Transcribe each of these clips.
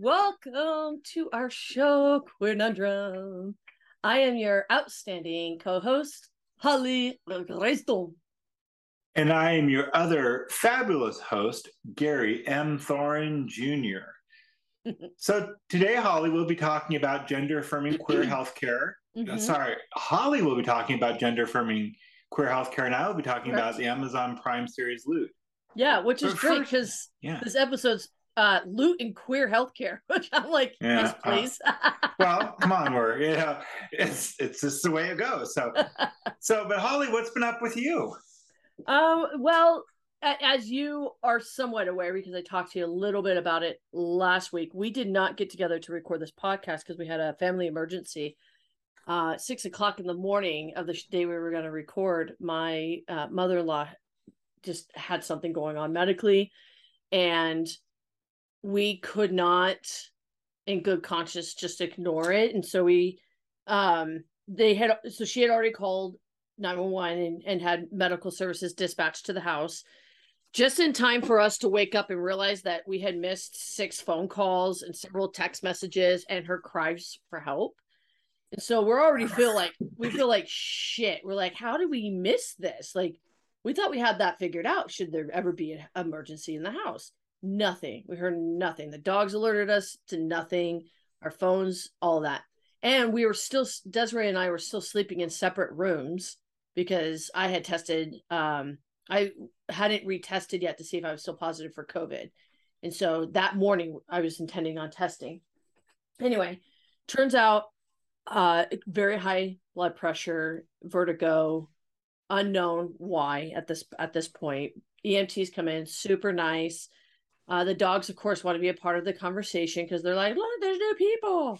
welcome to our show, Queernundrum. I am your outstanding co-host, Holly Resto. And I am your other fabulous host, Gary M. Thorin Jr. so today, Holly we'll be talking about gender affirming queer healthcare. Mhm. Sorry, Holly will be talking about gender affirming queer healthcare, and I will be talking Correct. about the Amazon Prime series Loot. Yeah, which is great because Yeah. this episode's uh, loot and queer healthcare, which I'm like, Yeah, yes, uh, please. Well, come on, we're you know, it's it's just the way it goes. So, so, but Holly, what's been up with you? Um, well, as you are somewhat aware, because I talked to you a little bit about it last week, we did not get together to record this podcast because we had a family emergency. Uh, six o'clock in the morning of the day we were going to record, my uh, mother-in-law just had something going on medically, and we could not, in good conscience, just ignore it. And so we, um, they had so she had already called 911 and, and had medical services dispatched to the house just in time for us to wake up and realize that we had missed six phone calls and several text messages and her cries for help. And so we're already feel like we feel like shit. We're like, how did we miss this? Like, we thought we had that figured out. Should there ever be an emergency in the house? Nothing. We heard nothing. The dogs alerted us to nothing. Our phones, all that. And we were still Desiree and I were still sleeping in separate rooms because I had tested um I hadn't retested yet to see if I was still positive for COVID. And so that morning I was intending on testing. Anyway, turns out uh very high blood pressure, vertigo, unknown why at this at this point. EMTs come in, super nice. Uh, the dogs, of course, want to be a part of the conversation because they're like, look, there's new people.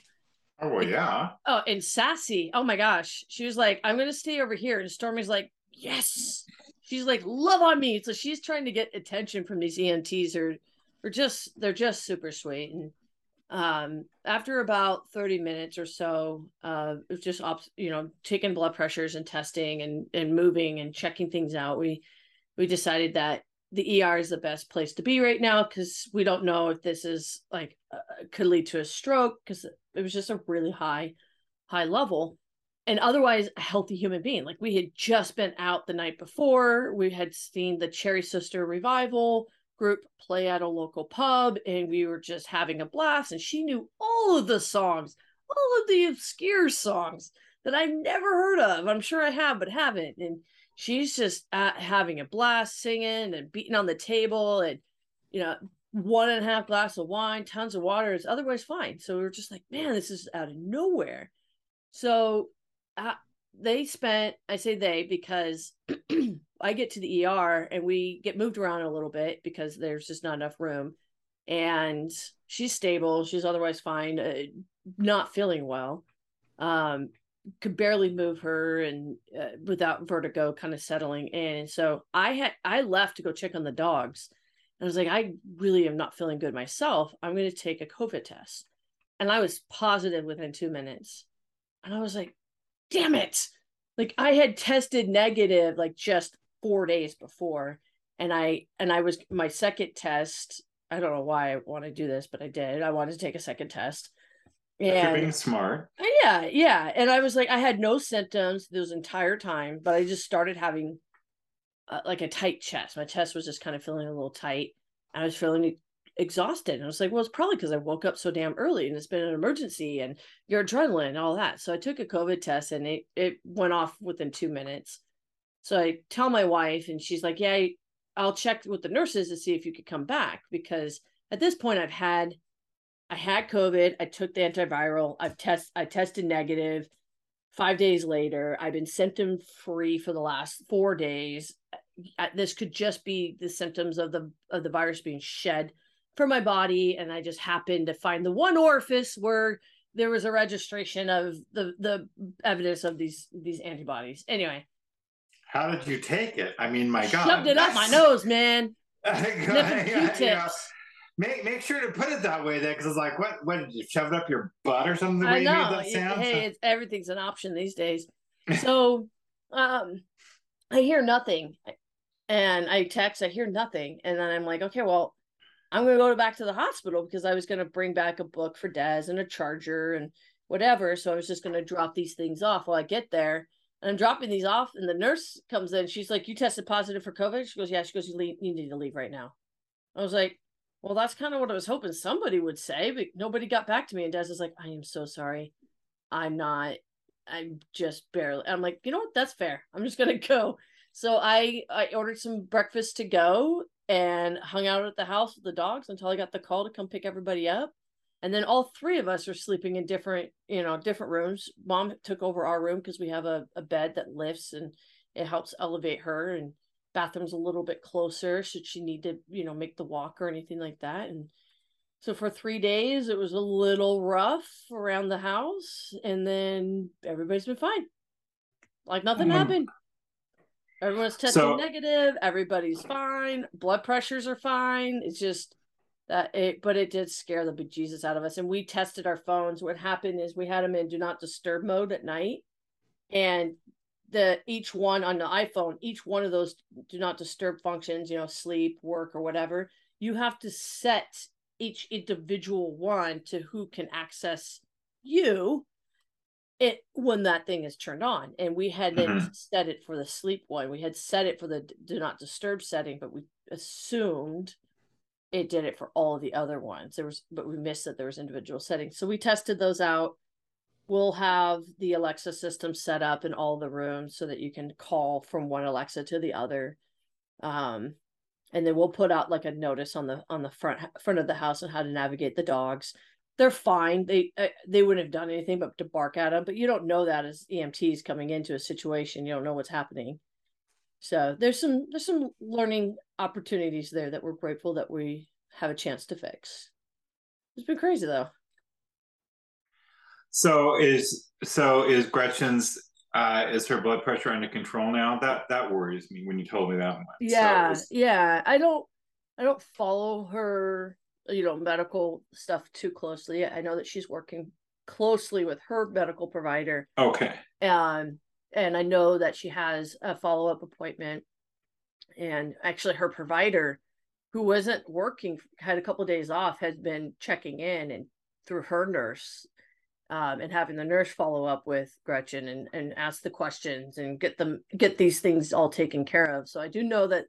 Oh well, yeah. Oh, and Sassy. Oh my gosh. She was like, I'm gonna stay over here. And Stormy's like, Yes. She's like, love on me. So she's trying to get attention from these EMTs or or just they're just super sweet. And um after about 30 minutes or so, uh it was just op- you know, taking blood pressures and testing and and moving and checking things out, we we decided that the ER is the best place to be right now because we don't know if this is like uh, could lead to a stroke because it was just a really high high level. And otherwise a healthy human being. Like we had just been out the night before. We had seen the cherry sister revival group play at a local pub and we were just having a blast. And she knew all of the songs all of the obscure songs that i've never heard of. I'm sure i have but haven't. And she's just uh, having a blast singing and beating on the table and you know one and a half glass of wine tons of water is otherwise fine. So we are just like man this is out of nowhere. So uh, they spent i say they because i get to the er and we get moved around a little bit because there's just not enough room. And she's stable. She's otherwise fine uh, not feeling well. Um could barely move her and uh, without vertigo kind of settling in and so i had i left to go check on the dogs and i was like i really am not feeling good myself i'm going to take a covid test and i was positive within two minutes and i was like damn it! Like i had tested negative like just four days before and i and i was my second test i don't know why i want to do this but i did i wanted to take a second test You're being smart. yeah, yeah. And I was like, I had no symptoms this entire time, but I just started having uh, like a tight chest. My chest was just kind of feeling a little tight. I was feeling exhausted. And I was like, well, it's probably because I woke up so damn early and it's been an emergency and your adrenaline and all that. So I took a COVID test and it, it went off within two minutes. So I tell my wife, and she's like, yeah, I'll check with the nurses to see if you could come back because at this point I've had I had COVID. I took the antiviral. I've test I tested negative. Five days later, I've been symptom free for the last four days. This could just be the symptoms of the of the virus being shed from my body, and I just happened to find the one orifice where there was a registration of the the evidence of these these antibodies. Anyway, How did you take it? I mean, my God. shoved it up my nose, man. Nipping Q-tips. Make make sure to put it that way then, because it's like, what? What did you shove it up your butt or something? The I way you know. made that sound. Hey, it's, everything's an option these days. So, um, I hear nothing, and I text. I hear nothing, and then I'm like, okay, well, I'm gonna go back to the hospital because I was gonna bring back a book for Des and a charger and whatever. So I was just gonna drop these things off while I get there. And I'm dropping these off, and the nurse comes in. She's like, "You tested positive for COVID." She goes, "Yeah." She goes, "You, leave, you need to leave right now." I was like, "Well, that's kind of what I was hoping somebody would say, but nobody got back to me." And Des is like, "I am so sorry. I'm not. I'm just barely." I'm like, "You know what? That's fair. I'm just gonna go." So I I ordered some breakfast to go and hung out at the house with the dogs until I got the call to come pick everybody up. And then all three of us are sleeping in different, you know, different rooms. Mom took over our room because we have a, a bed that lifts and it helps elevate her and bathroom's a little bit closer should she need to, you know, make the walk or anything like that. And so for three days it was a little rough around the house. And then everybody's been fine. Like nothing Mm. happened. Everyone's testing So- negative. Everybody's fine. Blood pressures are fine. It's just that it, but it did scare the bejesus out of us. And we tested our phones. What happened is we had them in do not disturb mode at night, and the each one on the iPhone, each one of those do not disturb functions, you know, sleep, work, or whatever. You have to set each individual one to who can access you it when that thing is turned on. And we hadn't mm-hmm. set it for the sleep one. We had set it for the do not disturb setting but we assumed it did it for all of the other ones. There was but we missed that there was individual settings. So we tested those out we'll have the alexa system set up in all the rooms so that you can call from one alexa to the other um and then we'll put out like a notice on the on the front front of the house on how to navigate the dogs they're fine. They uh, they wouldn't have done anything but to bark at them. But you don't know that as EMTs coming into a situation, you don't know what's happening. So there's some there's some learning opportunities there that we're grateful that we have a chance to fix. It's been crazy though. So is so is Gretchen's uh is her blood pressure under control now? That that worries me when you told me that one. So Yeah, is- yeah. I don't I don't follow her, you know, medical stuff too closely. I know that she's working closely with her medical provider okay. um and i know that she has a follow-up appointment and actually her provider who wasn't working had a couple of days off has been checking in and through her nurse um, and having the nurse follow up with gretchen and, and ask the questions and get them get these things all taken care of so i do know that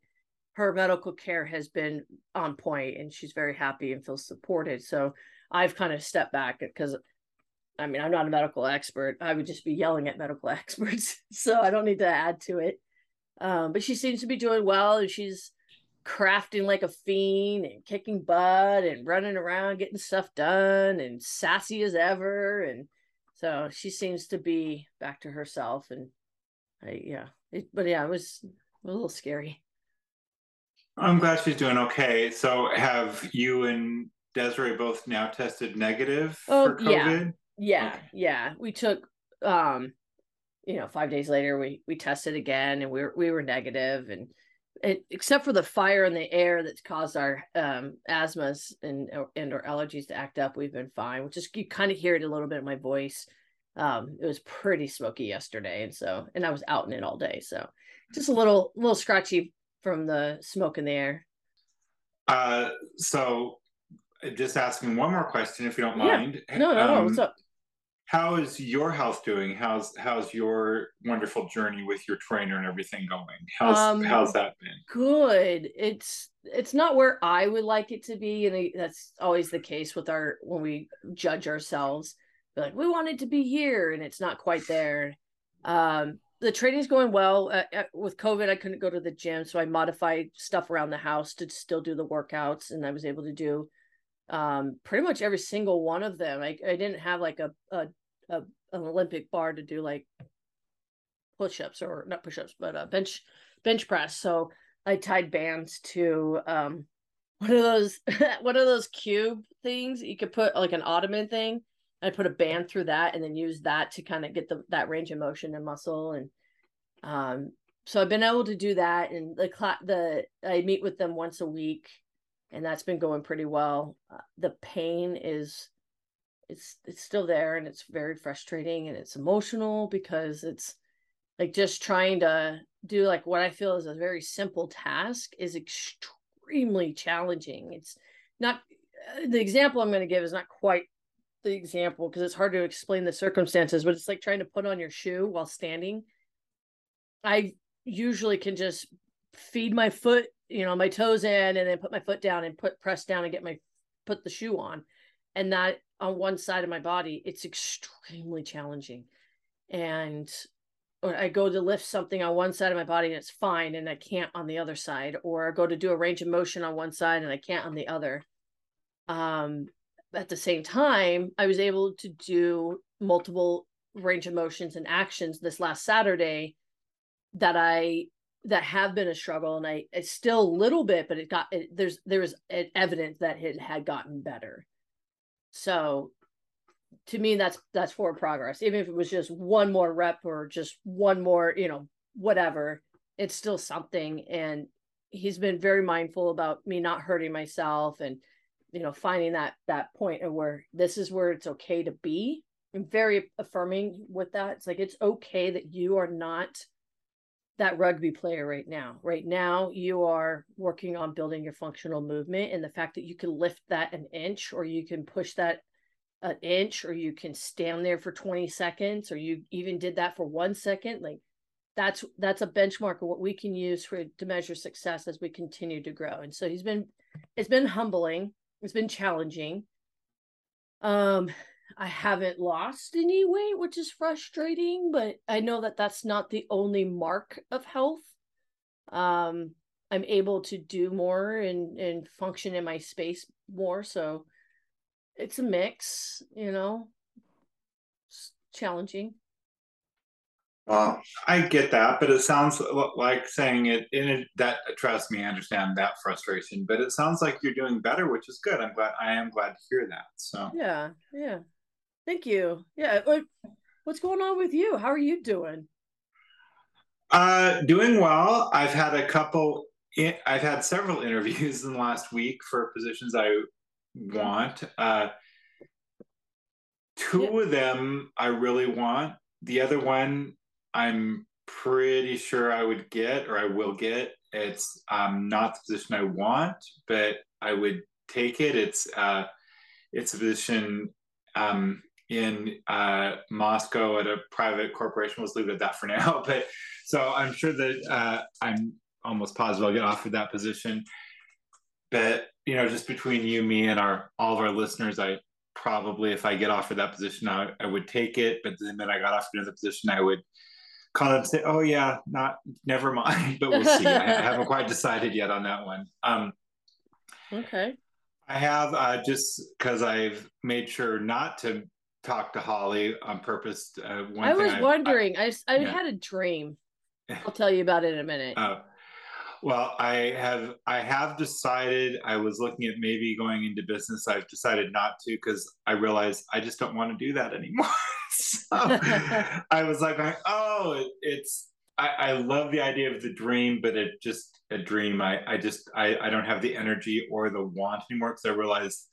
her medical care has been on point and she's very happy and feels supported so i've kind of stepped back because I mean, I'm not a medical expert. I would just be yelling at medical experts. So I don't need to add to it. Um, but she seems to be doing well and she's crafting like a fiend and kicking butt and running around getting stuff done and sassy as ever. And so she seems to be back to herself. And I, yeah, it, but yeah, it was a little scary. I'm glad she's doing okay. So have you and Desiree both now tested negative Oh, for yeah. COVID? Yeah, Okay. yeah. We took um you know, 5 days later we we tested again and we were we were negative and it, except for the fire in the air that's caused our um asthmas and and our allergies to act up, we've been fine, which is you kind of hear it a little bit in my voice. Um it was pretty smoky yesterday and so and I was out in it all day, so just a little little scratchy from the smoke in the air. Uh so just asking one more question if you don't Yeah. mind. No, no, no. Um, What's up? How is your health doing? How's how's your wonderful journey with your trainer and everything going? How's Um, how's that been? good it's it's not where i would like it to be and that's always the case with our when we judge ourselves We're like we want it to be here and it's not quite there um the training's going well uh, uh, with covid i couldn't go to the gym so i modified stuff around the house to still do the workouts and i was able to do um pretty much every single one of them i, I didn't have like a, a a an olympic bar to do like push-ups or not push-ups but uh bench bench press. So I tied bands to um one of those one of those cube things you could put like an ottoman thing. I put a band through that and then use that to kind of get the that range of motion and muscle and um so i've been able to do that and the cla- the i meet with them once a week and that's been going pretty well. Uh, the pain is it's it's still there and it's very frustrating and it's emotional because it's like just trying to do like what i feel is a very simple task is extremely challenging. It's not uh, the example i'm going to give is not quite the example because it's hard to explain the circumstances but it's like trying to put on your shoe while standing. I usually can just feed my foot you know my toes in and then put my foot down and put press down and get my put the shoe on. And that on one side of my body it's extremely challenging. And or I go to lift something on one side of my body and it's fine and I can't on the other side or I go to do a range of motion on one side and I can't on the other. Um at the same time I was able to do multiple range of motions and actions this last Saturday that I that have been a struggle and I it's still a little bit but it got it, there's there was evidence that it had gotten better so to me that's that's forward progress. Even if it was just one more rep or just one more you know whatever it's still something. And he's been very mindful about me not hurting myself and you know finding that that point of where this is where it's okay to be. I'm very affirming with that. It's like it's okay that you are not that rugby player right now. Right now you are working on building your functional movement and the fact that you can lift that an inch or you can push that an inch or you can stand there for 20 seconds or you even did that for one second like that's that's a benchmark of what we can use for to measure success as we continue to grow. And so he's been it's been humbling. It's been challenging. Um i haven't lost any weight which is frustrating but i know that that's not the only mark of health um i'm able to do more and and function in my space more so it's a mix, you know. It's challenging. Well, I get that, but it sounds like saying it in it that trust me, I understand that frustration, but it sounds like you're doing better, which is good. I'm glad I am glad to hear that. So Yeah, yeah. Thank you. Yeah. What's going on with you? How are you doing? Uh doing well. I've had a couple I've had several interviews in the last week for positions I want. Uh, two yeah. of them I really want. The other one I'm pretty sure I would get or I will get. It's um, not the position I want, but I would take it. It's uh, it's a position um, in uh, Moscow at a private corporation. Let's leave it at that for now. But so I'm sure that uh, I'm almost positive I'll get offered that position. But you know, just between you, me, and our all of our listeners, I probably, if I get offered that position, I, I would take it. But then, when I got offered another position, I would call and say, "Oh yeah, not never mind." But we'll see. I haven't quite decided yet on that one. Um, okay. I have uh, just because I've made sure not to talk to Holly on purpose. Uh, I was I, wondering. I I, I yeah. had a dream. I'll tell you about it in a minute. Oh, well, I have I have decided I was looking at maybe going into business. I've decided not to because I realized I just don't want to do that anymore. so I was like, oh, it, it's I, I, love the idea of the dream, but it just a dream. I I just I I don't have the energy or the want anymore because I realized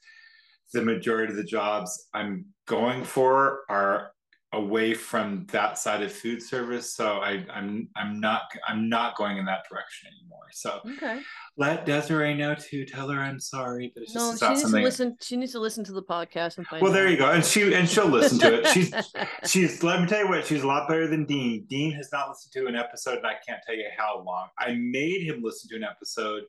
the majority of the jobs I'm going for are away from that side of food service. So I, i'm i'm not i'm not going in that direction anymore. So okay. let desiree know to tell her i'm sorry but it's no, just she needs something... to listen she needs to listen to the podcast and find well there you go. And she and she'll listen to it. She's she's let me tell you what she's a lot better than dean. Dean has not listened to an episode and i can't tell you how long. I made him listen to an episode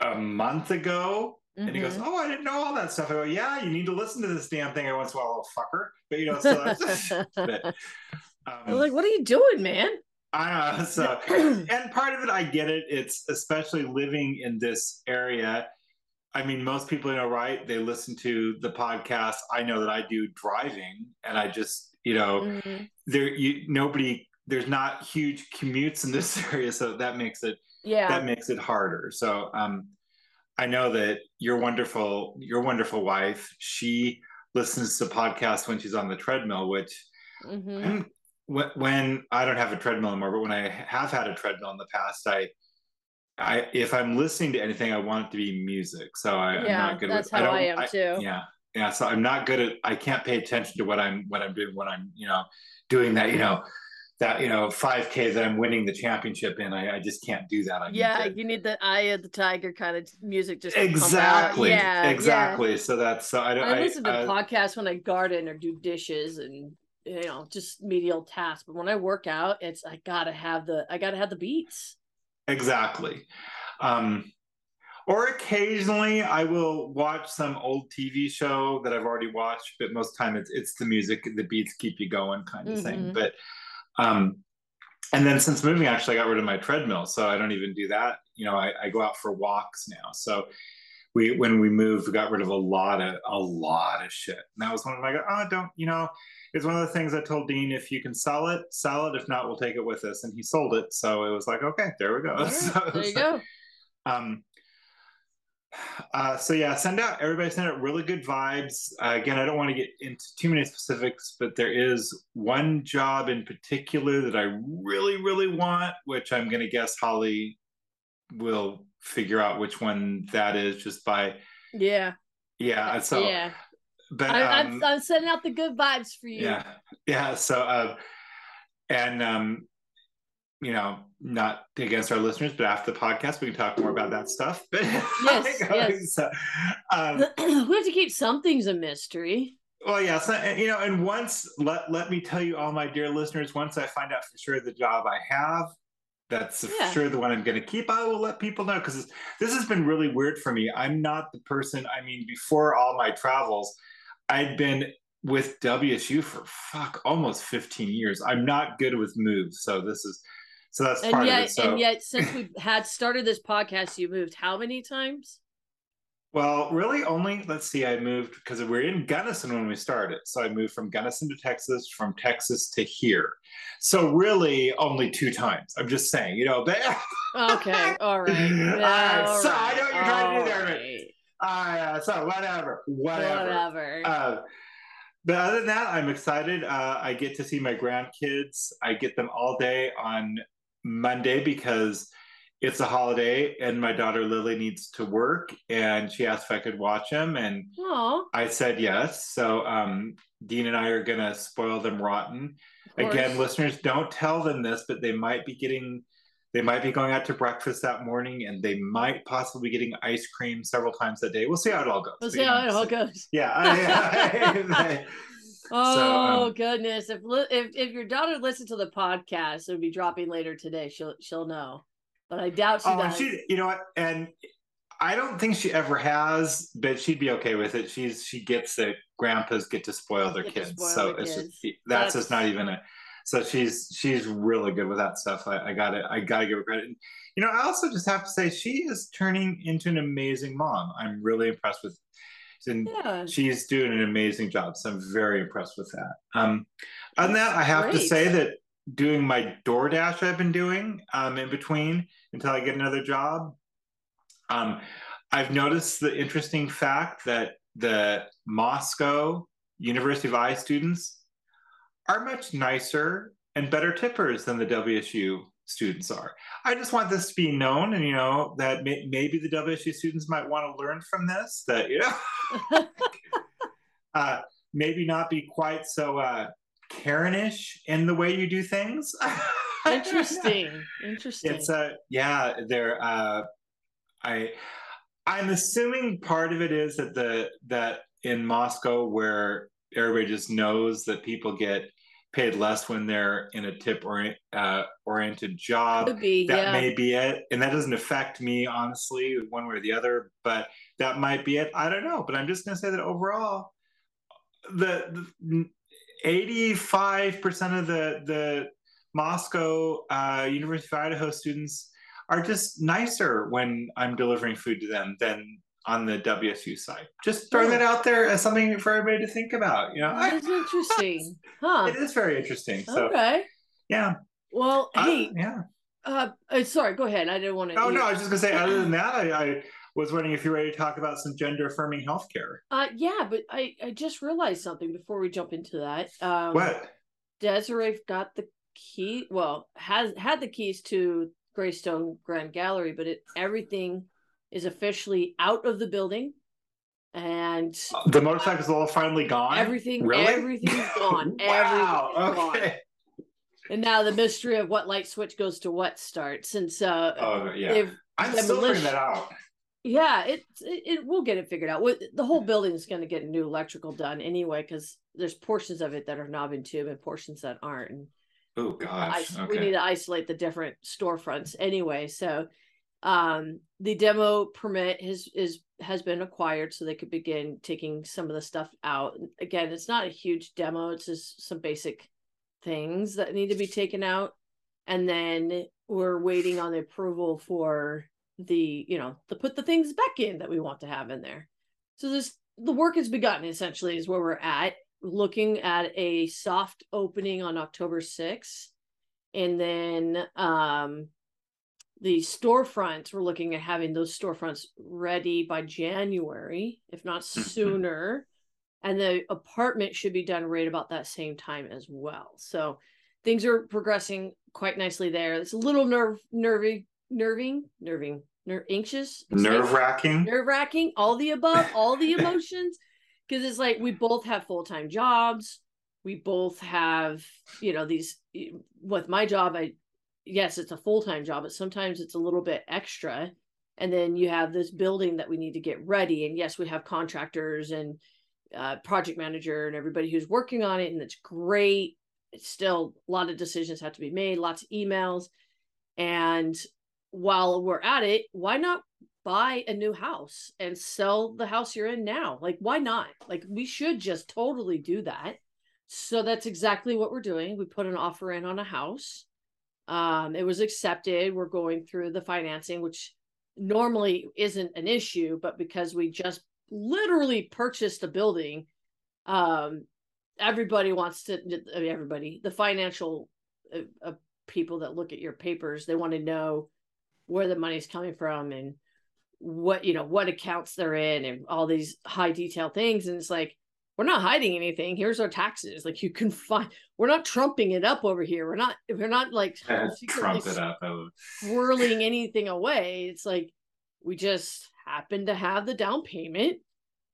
a month ago Mm-hmm. And he goes, mm-hmm. "Oh, I didn't know all that stuff." I go, "Yeah, you need to listen to this damn thing every once in a while, little fucker." But you know, so but, um, like, "What are you doing, man?" I know. So, and part of it, I get it. It's especially living in this area. I mean, most people, you know, right? They listen to the podcast. I know that I do driving, and I just, you know, mm-hmm. there, you nobody, there's not huge commutes in this area, so that makes it Yeah. that makes it harder. So um, I know that your wonderful your wonderful wife she listens to podcasts when she's on the treadmill, which Mhm. When, when I don't have a treadmill anymore, but when I have had a treadmill in the past, I I if I'm listening to anything, I want it to be music. So I, I'm Yeah, not good that's with. how don't- I am too. Yeah, yeah. So I'm not good at. I can't pay attention to what I'm what I'm doing when I'm you know doing that you know that you know 5K that I'm winning the championship in. I, I just can't do that. I need Yeah, to- you need the eye of the tiger kind of music just to pump out. exactly Yeah, yeah. exactly so that's so i don't I listen to I- podcasts when I garden or do dishes and you know just medial tasks. But when I work out, it's I gotta have the I gotta have the beats. exactly um or occasionally i will watch some old tv show that i've already watched but most time it's it's the music the beats keep you going kind of thing Mhm. but um and then since moving actually i got rid of my treadmill so i don't even do that. You know i, I go out for walks now. So we when we moved we got rid of a lot of a lot of shit. And that was one of my oh don't you know it's one of the things i told dean if you can sell it sell it. If not we'll take it with us. And he sold it. So it was like okay there we go. Right, So there you like- go. um uh, so yeah, send out everybody send out really good vibes. Uh, again, I don't want to get into too many specifics, but there is one job in particular that I really, really want, which I'm going to guess Holly will figure out which one that is just by Yeah, yeah. So yeah. but I, um, I'm, I'm sending out the good vibes for you. yeah yeah so uh and um you know not against our listeners but after the podcast we can talk more about that stuff but Yes, yes. so, um, we have to keep some things a mystery. well yeah so, you know and once let let me tell you all my dear listeners once i find out for sure the job i have that's for Yeah. sure the one i'm going to keep i will let people know because this has been really weird for me i'm not the person i mean before all my travels i'd been with wsu for fuck almost 15 years i'm not good with moves so this is so that's And yet, it so and yet, since we had started this podcast, you moved how many times? Well, really, only let's see. I moved because we were in Gunnison when we started, so I moved from Gunnison to Texas, from Texas to here. So really, only two times. I'm just saying, you know. But Okay, all right. Uh, so I know what you're trying to do there, all but- right. uh, so whatever, whatever. Whatever. Uh, but other than that, I'm excited. Uh, I get to see my grandkids. I get them all day on Monday because it's a holiday, and my daughter Lily needs to work, and she asked if I could watch them, and Oh, I said yes. So um, Dean and I are gonna spoil them rotten. Again, listeners, don't tell them this, but they might be getting, they might be going out to breakfast that morning, and they might possibly be getting ice cream several times a day. We'll see how it all goes. we'll see how it all goes. Yeah. I- Oh um, goodness! If if if your daughter listened to the podcast, it would be dropping later today. She'll she'll know, but I doubt she oh, does. she, you know what? And I don't think she ever has, but she'd be okay with it. She's she gets that grandpas get to spoil their Get kids, spoil so their it's kids. just that's, That's- just not even a. So she's she's really good with that stuff. I, I got to I got to give her credit. And, you know, I also just have to say she is turning into an amazing mom. I'm really impressed with. And yeah. she's doing an amazing job. So I'm very impressed with that. Um, than that, I have to say that doing my DoorDash I've been doing um, in between until I get another job. Um, I've noticed the interesting fact that the Moscow University of I students are much nicer and better tippers than the WSU students are. I just want this to be known, and you know that may- maybe the WSU students might want to learn from this. That you know, uh, maybe not be quite so uh, Karenish in the way you do things. Interesting. Interesting. It's a yeah. there uh, I I'm assuming part of it is that the that in Moscow where everybody just knows that people get paid less when they're in a tip uh, oriented job. Be. That yeah. may be it, and that doesn't affect me honestly, one way or the other. But that might be it. I don't know. But I'm just going to say that overall, the eighty-five percent of the the Moscow uh, University of Idaho students are just nicer when I'm delivering food to them than on the WSU side. Just throwing that out there as something for everybody to think about. You know, That's interesting. Huh. it is very interesting. So Okay. yeah, Well, Uh, hey, yeah. Uh, uh, sorry, go ahead. I didn't want to. Oh no, I was just gonna say. Other than that, I, I was wondering if you're ready to talk about some gender affirming healthcare. Uh, yeah, but I I just realized something before we jump into that. Um, What? Desiree got the key. Well, has had the keys to Greystone Grand Gallery, but it everything is officially out of the building, and The motorcycle's all finally gone. everything Really? everything's gone. wow. Everything's gone. And now the mystery of what light switch goes to what starts. Since uh, Oh yeah. I'm still figuring that out. Yeah, it, it it we'll get it figured out. The whole building is going to get new electrical done anyway because there's portions of it that are knob and tube and portions that aren't. And Oh gosh. is- okay. we need to isolate the different storefronts anyway. So, um, the demo permit has is has been acquired, so they could begin taking some of the stuff out. Again, it's not a huge demo; it's just some basic things that need to be taken out, and then we're waiting on the approval for the you know to put the things back in that we want to have in there. So this the work has begun essentially is where we're at looking at a soft opening on October 6th. And then um the storefronts, we're looking at having those storefronts ready by January, if not Mhm. sooner. And the apartment should be done right about that same time as well. So things are progressing quite nicely there. It's a little nerve nervy, nerving, nerving, ner- anxious, Nerve wracking. nerve wracking, all the above, all the emotions. Because it's like we both have full time jobs. We both have, you know, these. With my job, I yes, it's a full time job, but sometimes it's a little bit extra. And then you have this building that we need to get ready, and yes, we have contractors and uh, project manager and everybody who's working on it, and it's great. It's still a lot of decisions have to be made, lots of emails, and while we're at it, why not buy a new house and sell the house you're in now. Like, why not? Like, we should just totally do that. So that's exactly what we're doing. We put an offer in on a house. Um, it was accepted. We're going through the financing, which normally isn't an issue, but because we just literally purchased a building, um, everybody wants to. Everybody, the financial uh, uh, people that look at your papers, they want to know where the money's coming from and what you know what accounts they're in and all these high detail things and it's like we're not hiding anything. Here's our taxes. Like you can find we're not trumping it up over here. We're not we're not like secretly Trump it up. Swirling anything away. It's like we just happen to have the down payment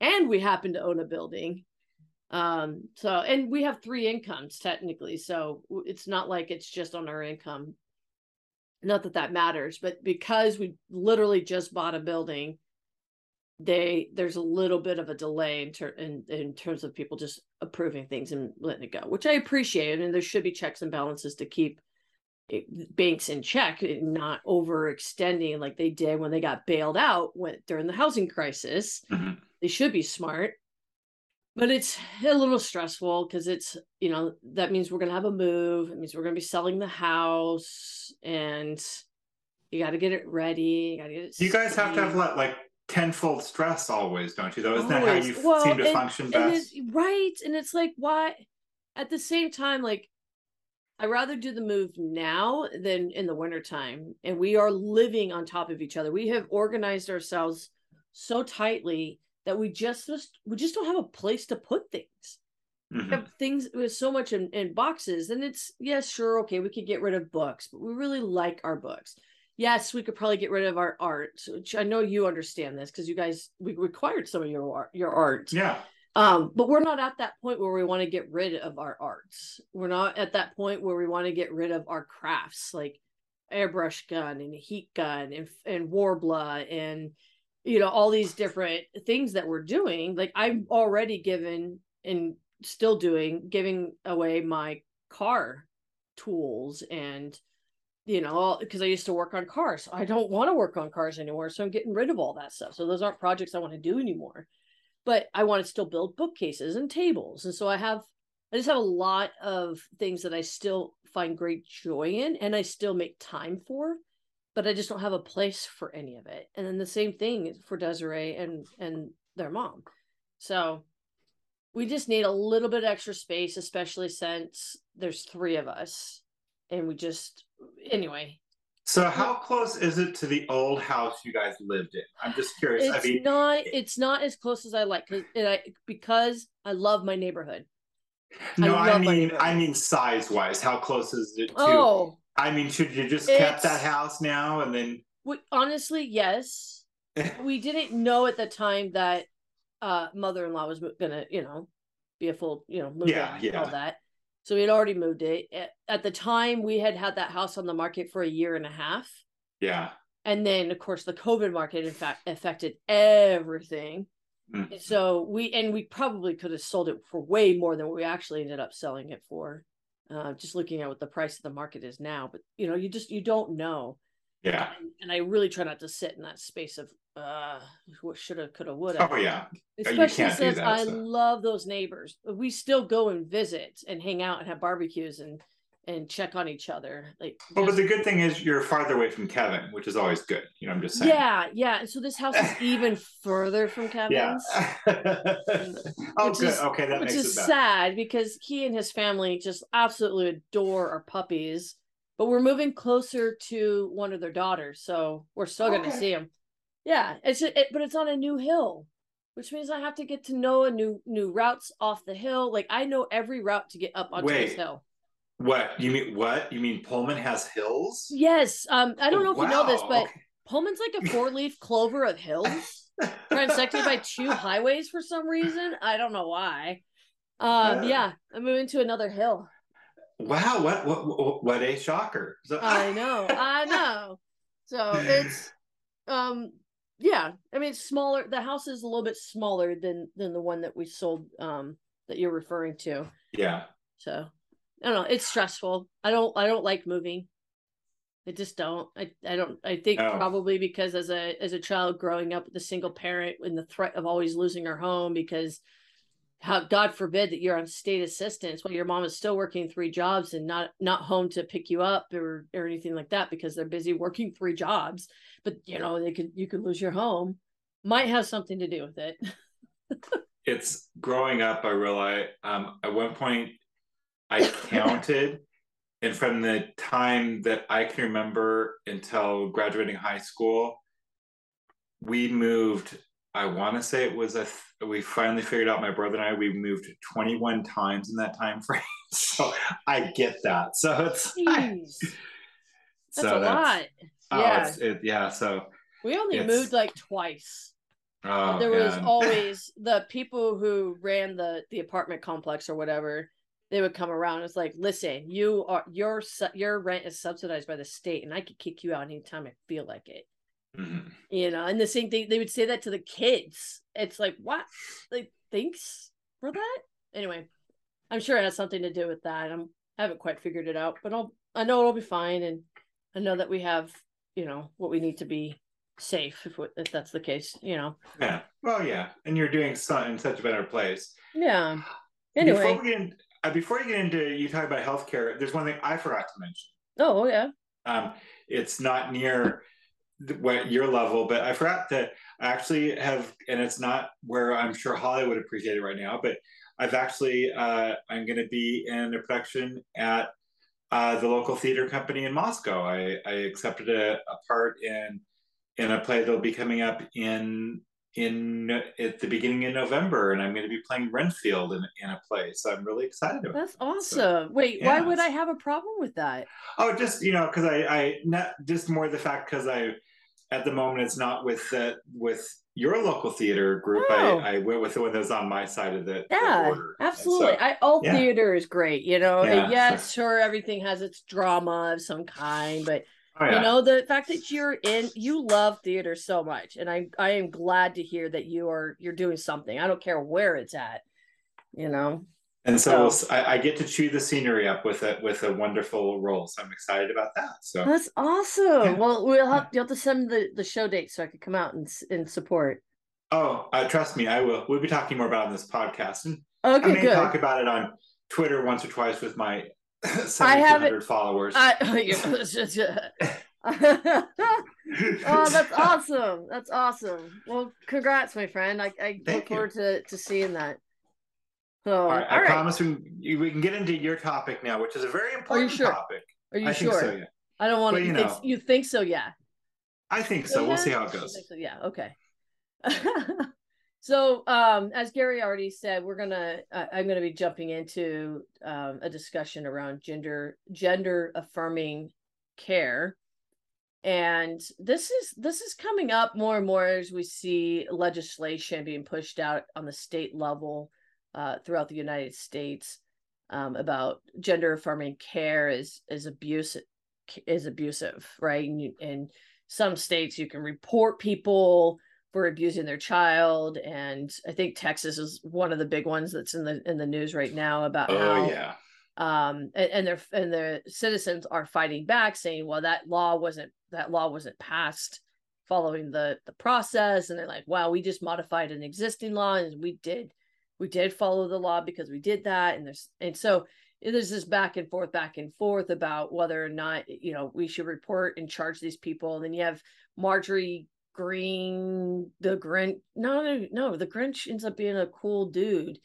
and we happen to own a building. Um so and we have three incomes technically. So it's not like it's just on our income. Not that that matters but because we literally just bought a building they there's a little bit of a delay in, ter- in in terms of people just approving things and letting it go which i appreciate and there should be checks and balances to keep it, banks in check and not overextending like they did when they got bailed out when, during the housing crisis Mhm. they should be smart but it's a little stressful because it's you know that means we're gonna have a move it means we're gonna be selling the house and you got to get it ready you got to get it You guys have to have like tenfold stress always, don't you? Though isn't that how you f- Well, seem to and- function best? it- right and it's like why at the same time like i rather do the move now than in the wintertime and we are living on top of each other we have organized ourselves so tightly that we just just we just don't have a place to put things Mhm. have things with so much in, in boxes and it's yes sure okay we could get rid of books but we really like our books yes we could probably get rid of our art which i know you understand this because you guys we required some of your art your art. Yeah. um but we're not at that point where we want to get rid of our arts. We're not at that point where we want to get rid of our crafts like airbrush gun and heat gun and and warbler and you know all these different things that we're doing. Like i'm already given and still doing giving away my car tools and you know because i used to work on cars. I don't want to work on cars anymore so i'm getting rid of all that stuff. So those aren't projects i want to do anymore. But i want to still build bookcases and tables and so i have i just have a lot of things that i still find great joy in and i still make time for but i just don't have a place for any of it. And then the same thing for desiree and and their mom. So we just need a little bit extra space especially since there's three of us and we just anyway So how close is it to the old house you guys lived in? I'm just curious. It's I mean, not. It's not as close as I like because I, because I love my neighborhood. no, I I, mean. I mean size wise. How close is it to? Oh, I mean, should you just kept that house now and then? we, honestly, yes. we didn't know at the time that uh mother-in-law was gonna, you know, be a full, you know, move Yeah, in and all that. So we had already moved it. At, the time, we had had that house on the market for a year and a half, Yeah. and then of course the COVID market, in fact, affected everything. Mm. So we and we probably could have sold it for way more than what we actually ended up selling it for. Uh, just looking at what the price of the market is now, but you know, you just you don't know Yeah. and, and I really try not to sit in that space of uh what shoulda, coulda, woulda. Oh yeah. Especially since that, I so. love those neighbors. We still go and visit and hang out and have barbecues and and check on each other. Like Well, but the good thing is you're farther away from Kevin, which is always good. You know, I'm just saying. yeah, yeah. And so this house is even further from Yeah. Kevin's. oh, Which good. is- okay, that which makes is it sad because he and his family just absolutely adore our puppies. But we're moving closer to one of their daughters, so we're still going to see them. Yeah, it's ju- it, but it's on a new hill, which means I have to get to know a new new routes off the hill. Like I know every route to get up onto this Wait. hill. What you mean? What you mean? Pullman has hills? Yes, um, I don't know if you know this, but okay. Pullman's like a four leaf clover of hills. transected by two highways for some reason. I don't know why. Um, Uh. yeah, I'm moving to another hill. Wow, what what what, what a shocker! So, I know, I know. So it's, um, yeah. I mean, it's smaller. The house is a little bit smaller than than the one that we sold, um, that you're referring to. Yeah, So I don't know. It's stressful. I don't. I don't like moving. I just don't. I. I don't. I think Oh. probably because as a as a child growing up with a single parent and the threat of always losing our home because how God forbid that you're on state assistance while your mom is still working three jobs and not not home to pick you up or or anything like that because they're busy working three jobs. But you know they could you could lose your home. Might have something to do with it. it's growing up. I realized um, at one point I counted, and from the time that I can remember until graduating high school, we moved. I want to say it was a. th- We finally figured out my brother and I. We moved 21 times in that time frame. So I get that. So it's that's so a lot. Oh, Yeah. it's, it, yeah. So We only moved like twice. oh, there was always the people who ran the the apartment complex or whatever. They would come around. It's like, listen, you are your your rent is subsidized by the state, and I could kick you out anytime I feel like it. Mhm. You know, and the same thing they would say that to the kids. It's like, what? Like, thanks for that. Anyway, I'm sure it has something to do with that. I'm I haven't quite figured it out, but I'll I know it'll be fine, and I know that we have you know what we need to be safe if if that's the case. You know. Yeah. Well, yeah, and you're doing so in such a better place. Yeah. Before Anyway. we get in, uh, before you get into you talk about healthcare, there's one thing I forgot to mention. Oh yeah. Um, it's not near what your level, but I forgot that I actually have, and it's not where I'm sure Holly would appreciate it right now, but I've actually uh, I'm going to be in a production at uh, the local theater company in Moscow. I, I accepted a, a part in in a play that'll be coming up in in at the beginning of November, and I'm going to be playing Renfield in, in a play. So I'm really excited about. That's awesome. Wait, why would I have a problem with that? Oh, just you know, because I, I not just more the fact because I, at the moment, it's not with the with your local theater group. Oh. I, I went with the one that was on my side of the, the Yeah, border. Absolutely. so- I all yeah. theater is great, you know. Yeah. Yes, sure, everything has its drama of some kind, but oh, yeah. you know, the fact that you're in you love theater so much, and I I am glad to hear that you are you're doing something. I don't care where it's at, you know. And so so- I, I get to chew the scenery up with a with a wonderful role. So I'm excited about that. So That's awesome. Yeah. Well, we'll have you have to send the the show date so I could come out and and support. oh, uh, trust me, I will. We'll be talking more about it on this podcast, and I Okay, may good. talk about it on Twitter once or twice with my I 7,200 followers. I, oh, that's awesome. That's awesome. Well, congrats, my friend. I, I look you. forward to, to seeing that. So, All right, I right. promise we, we can get into your topic now, which is a very important sure? topic. Are you I sure? think so, yeah. I don't want But to. you You, know. you think so? Yeah. I think so. Yeah? We'll see how it goes. so? Yeah. Okay. so, um, as Gary already said, we're gonna. Uh, I'm gonna be jumping into um, a discussion around gender gender affirming care, and this is this is coming up more and more as we see legislation being pushed out on the state level uh, throughout the United States um, about gender affirming care is is abuse is abusive, right? And, you, and some states you can report people for abusing their child, and I think Texas is one of the big ones that's in the in the news right now about Oh how yeah. um and, and their and the citizens are fighting back saying well that law wasn't that law wasn't passed following the the process and they're like wow we just modified an existing law and we did we did follow the law because we did that and there's and so there's this back and forth back and forth about whether or not you know we should report and charge these people. And then you have marjorie greene the grinch no no no the grinch ends up being a cool dude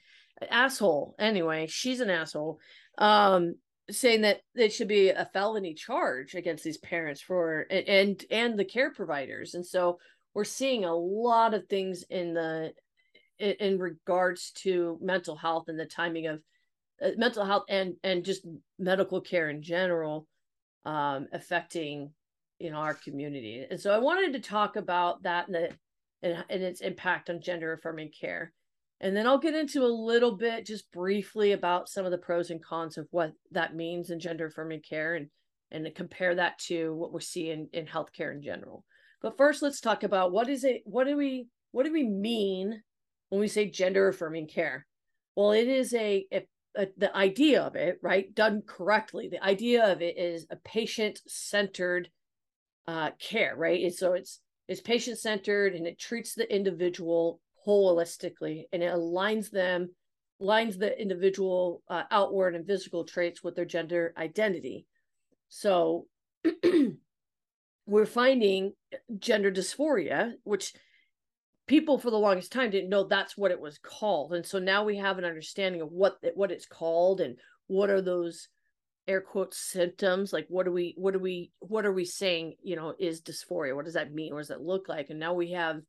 asshole. Anyway she's an asshole um saying that it should be a felony charge against these parents for and and the care providers. And so we're seeing a lot of things in the in, in regards to mental health and the timing of uh, mental health and and just medical care in general um affecting you know our community and so i wanted to talk about that and the and, and its impact on gender affirming care and then I'll get into a little bit just briefly about some of the pros and cons of what that means in gender affirming care and and compare that to what we're seeing in healthcare in general. But first let's talk about what is it what do we what do we mean when we say gender affirming care? Well, it is a, a, a the idea of it, right? Done correctly. The idea of it is a patient centered uh, care, right? And so it's it's patient centered and it treats the individual holistically and it aligns them aligns the individual uh, outward and physical traits with their gender identity so we're finding gender dysphoria which people for the longest time didn't know that's what it was called and so now we have an understanding of what what it's called and what are those air quotes symptoms like what do we what do we what are we saying you know is dysphoria what does that mean what does that look like and now we have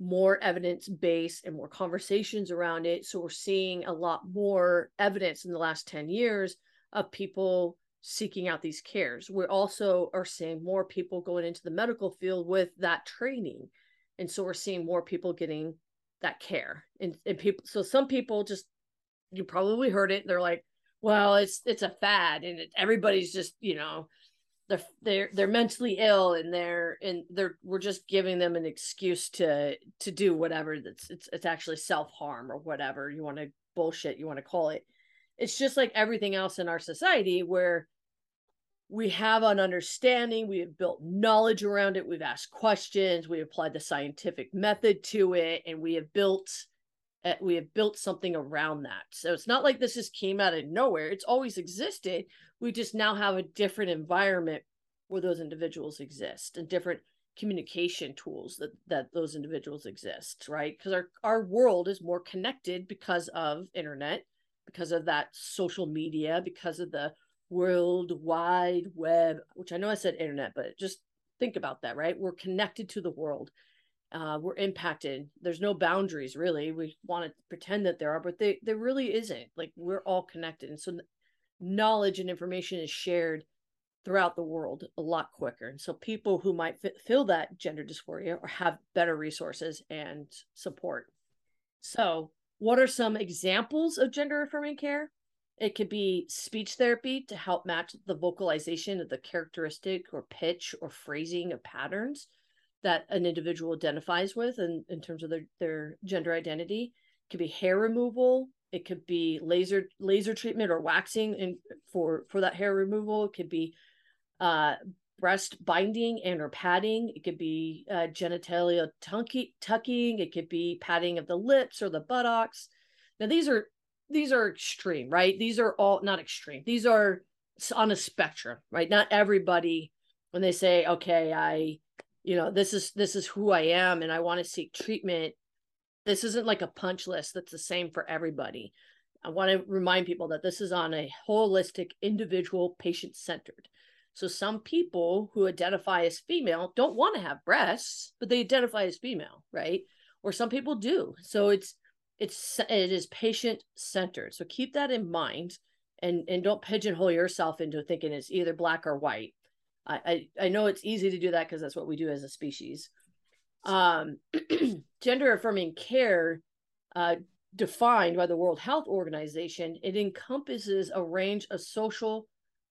more evidence base and more conversations around it. So we're seeing a lot more evidence in the last 10 years of people seeking out these cares. We also are seeing more people going into the medical field with that training. And so we're seeing more people getting that care. And, and people, so some people just, you probably heard it. They're like, well, it's, it's a fad and it, everybody's just, you know, they're they're they're mentally ill and they're and they're we're just giving them an excuse to to do whatever that's it's it's actually self-harm or whatever you want to bullshit you want to call it it's just like everything else in our society where we have an understanding we have built knowledge around it we've asked questions we applied the scientific method to it and we have built uh, we have built something around that. So it's not like this just came out of nowhere it's always existed we just now have a different environment where those individuals exist and different communication tools that that those individuals exist right? Because our our world is more connected because of internet because of that social media because of the world wide web which i know i said internet but just think about that right we're connected to the world uh, we're impacted there's no boundaries really we want to pretend that there are but they there really isn't like we're all connected and so knowledge and information is shared throughout the world a lot quicker. And so people who might f- feel that gender dysphoria or have better resources and support. So, what are some examples of gender affirming care? It could be speech therapy to help match the vocalization of the characteristic or pitch or phrasing of patterns that an individual identifies with in, in terms of their, their gender identity. It could be hair removal, it could be laser laser treatment or waxing and for for that hair removal. It could be uh breast binding and or padding it could be uh, genitalia tucking. It could be padding of the lips or the buttocks. Now these are these are extreme right these are all not extreme these are on a spectrum right not everybody when they say okay i you know this is this is who i am and i want to seek treatment this isn't like a punch list that's the same for everybody. I want to remind people that this is on a holistic, individual, patient centered. So some people who identify as female don't want to have breasts, but they identify as female, right? Or some people do. So it's it's it is patient centered. So keep that in mind and and don't pigeonhole yourself into thinking it's either black or white. I I, I know it's easy to do that because that's what we do as a species. Um, gender affirming care, uh, defined by the World Health Organization, it encompasses a range of social,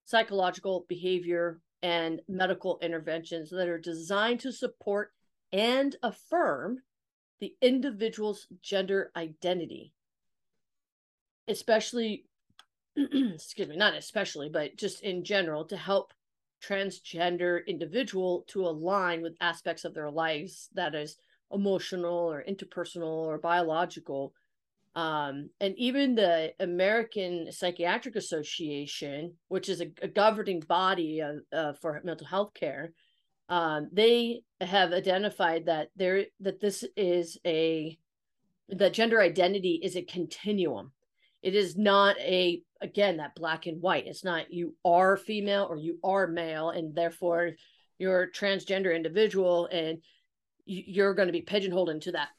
psychological, behavior, and medical interventions that are designed to support and affirm the individual's gender identity, especially, excuse me, not especially, but just in general, to help transgender individual to align with aspects of their lives that is emotional or interpersonal or biological. Um, and even the American Psychiatric Association, which is a, a governing body of, uh, for mental health care, um, they have identified that there that this is a that gender identity is a continuum. It is not a again that black and white. It's not you are female or you are male, and therefore you're a transgender individual and you're going to be pigeonholed into that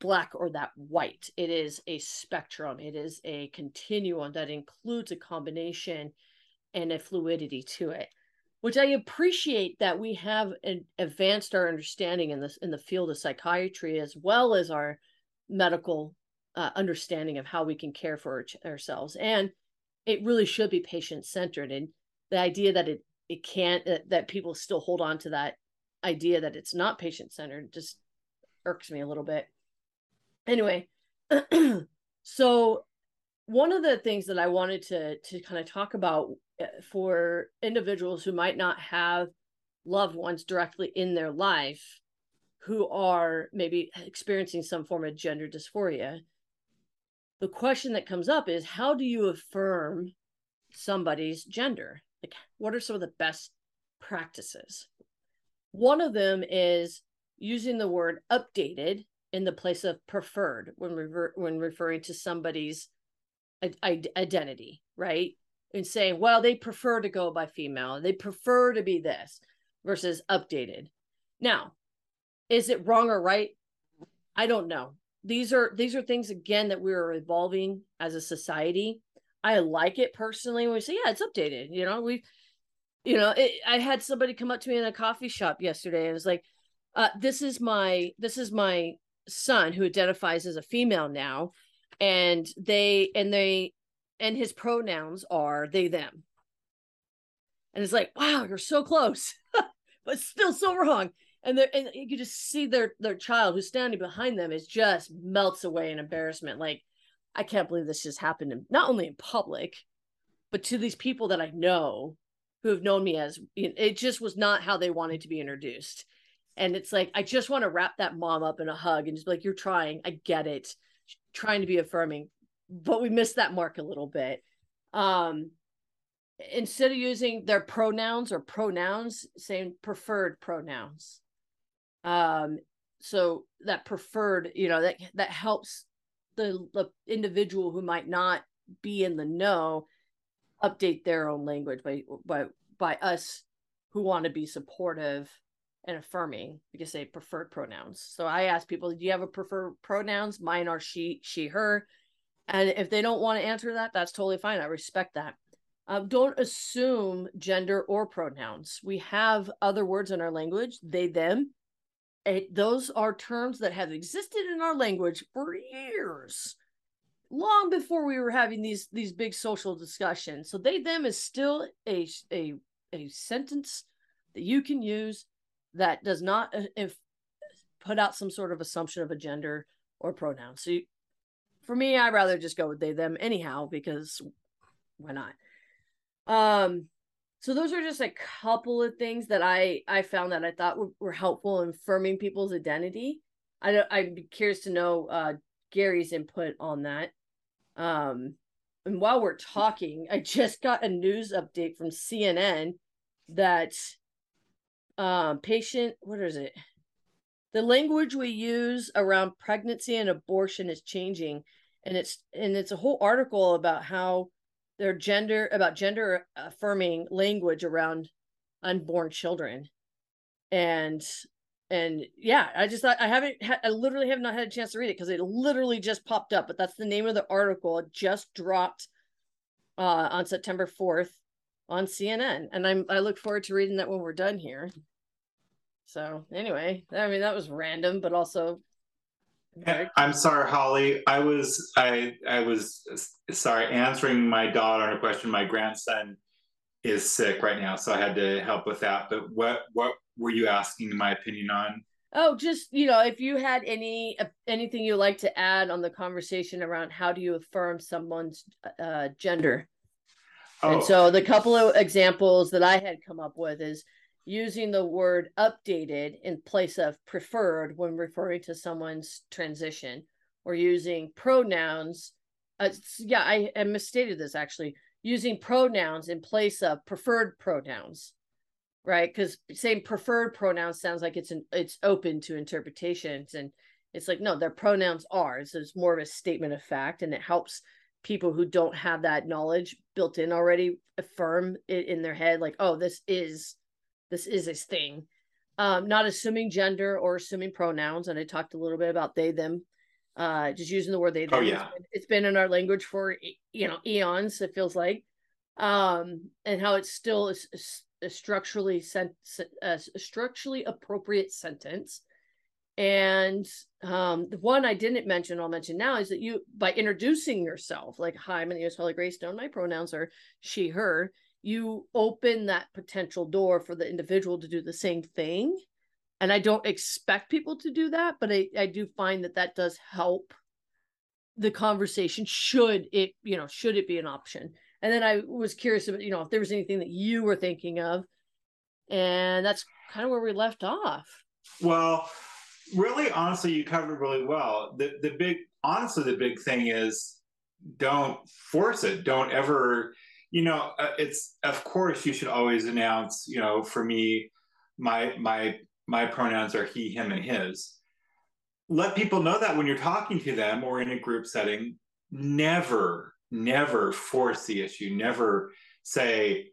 black or that white. It is a spectrum, it is a continuum that includes a combination and a fluidity to it, which I appreciate that we have advanced our understanding in this in the field of psychiatry as well as our medical uh, understanding of how we can care for our, ourselves. And it really should be patient centered. And the idea that it it can't uh, that people still hold on to that idea that it's not patient centered just irks me a little bit. Anyway, so one of the things that I wanted to to kind of talk about Eh, for individuals who might not have loved ones directly in their life who are maybe experiencing some form of gender dysphoria the question that comes up is how do you affirm somebody's gender like what are some of the best practices one of them is using the word updated in the place of preferred when rever- when referring to somebody's identity, right? And saying, well, they prefer to go by female, they prefer to be this versus updated. Now, is it wrong or right? I don't know. These are these are things again that we are evolving as a society. I like it personally when we say, yeah, it's updated. You know, we you know it, i had somebody come up to me in a coffee shop yesterday and was like uh, this is my this is my son who identifies as a female now and they and they and his pronouns are they them. And it's like wow you're so close but still so wrong. And they and you just see their their child who's standing behind them is just melts away in embarrassment. Like i can't believe this just happened in, not only in public but to these people that i know who have known me as it just was not how they wanted to be introduced. And it's like i just want to wrap that mom up in a hug and just be like you're trying. I get it. Trying to be affirming but we missed that mark a little bit um instead of using their pronouns or pronouns saying preferred pronouns um so that preferred you know that that helps the, the individual who might not be in the know update their own language by by by us who want to be supportive and affirming because they preferred pronouns. So I ask people, do you have a preferred pronouns? Mine are she, she, her. And if they don't want to answer that, that's totally fine. I respect that. Um, don't assume gender or pronouns. We have other words in our language, they, them. It, those are terms that have existed in our language for years long before we were having these these big social discussions. So they them is still a a a sentence that you can use that does not uh, if put out some sort of assumption of a gender or pronoun. So you, for me, I'd rather just go with they them anyhow because why not? Um, so those are just a couple of things that I I found that I thought were, were helpful in affirming people's identity. I don't, I'd be curious to know uh, Gary's input on that. Um, and while we're talking, I just got a news update from CNN that um, patient, what is it? The language we use around pregnancy and abortion is changing, and it's and it's a whole article about how their gender about gender affirming language around unborn children. And and yeah i just thought i haven't ha- i literally have not had a chance to read it because it literally just popped up but that's the name of the article. It just dropped uh on september 4th on cnn and i'm i look forward to reading that when we're done here. So anyway i mean that was random but also I'm sorry, Holly. I was I I was sorry answering my daughter on a question. My grandson is sick right now, so I had to help with that. But what what were you asking my opinion on? Oh, just you know, if you had any uh, anything you'd like to add on the conversation around how do you affirm someone's uh, gender, Oh, and so the couple of examples that I had come up with is using the word updated in place of preferred when referring to someone's transition, or using pronouns. Uh, yeah, I, I misstated this actually. Using pronouns in place of preferred pronouns right because saying preferred pronouns sounds like it's an it's open to interpretations and it's like no their pronouns are so it's more of a statement of fact and it helps people who don't have that knowledge built in already affirm it in their head like oh this is this is a thing. Um not assuming gender or assuming pronouns and i talked a little bit about they them uh just using the word they them. Oh, It's yeah. been- it's been in our language for you know eons it feels like. Um and how it's still a, structurally sent a structurally appropriate sentence. And um the one i didn't mention i'll mention now is that you by introducing yourself like hi my name is holly greystone my pronouns are she her you open that potential door for the individual to do the same thing and i don't expect people to do that but i, I do find that that does help the conversation should it you know should it be an option and then i was curious about you know if there was anything that you were thinking of and that's kind of where we left off Well, really, honestly, you covered really well. The the big, honestly, the big thing is don't force it. Don't ever, you know, uh, it's of course you should always announce. You know, for me, my my my pronouns are he, him, and his. Let people know that when you're talking to them or in a group setting, never, never force the issue. Never say,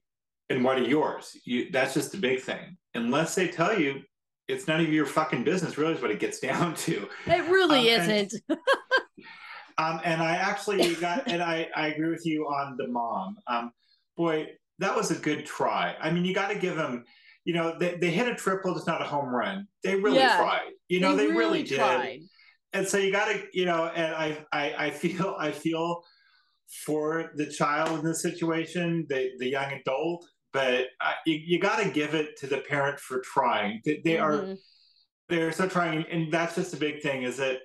"And what are yours?" You, that's just the big thing. Unless they tell you, it's none of your fucking business. Really, is what it gets down to. it really Um, isn't Um, and I actually you got, and I, I agree with you on the mom. Um, boy, that was a good try. I mean, you got to give them, you know, they, they hit a triple, it's not a home run. They really Yeah. tried. You know, they, really, did. tried And so you got to, you know, and I, I, I feel, I feel for the child in this situation, the, the young adult, but uh, you, you got to give it to the parent for trying. They, they are Mhm. they're so trying and that's just a big thing is that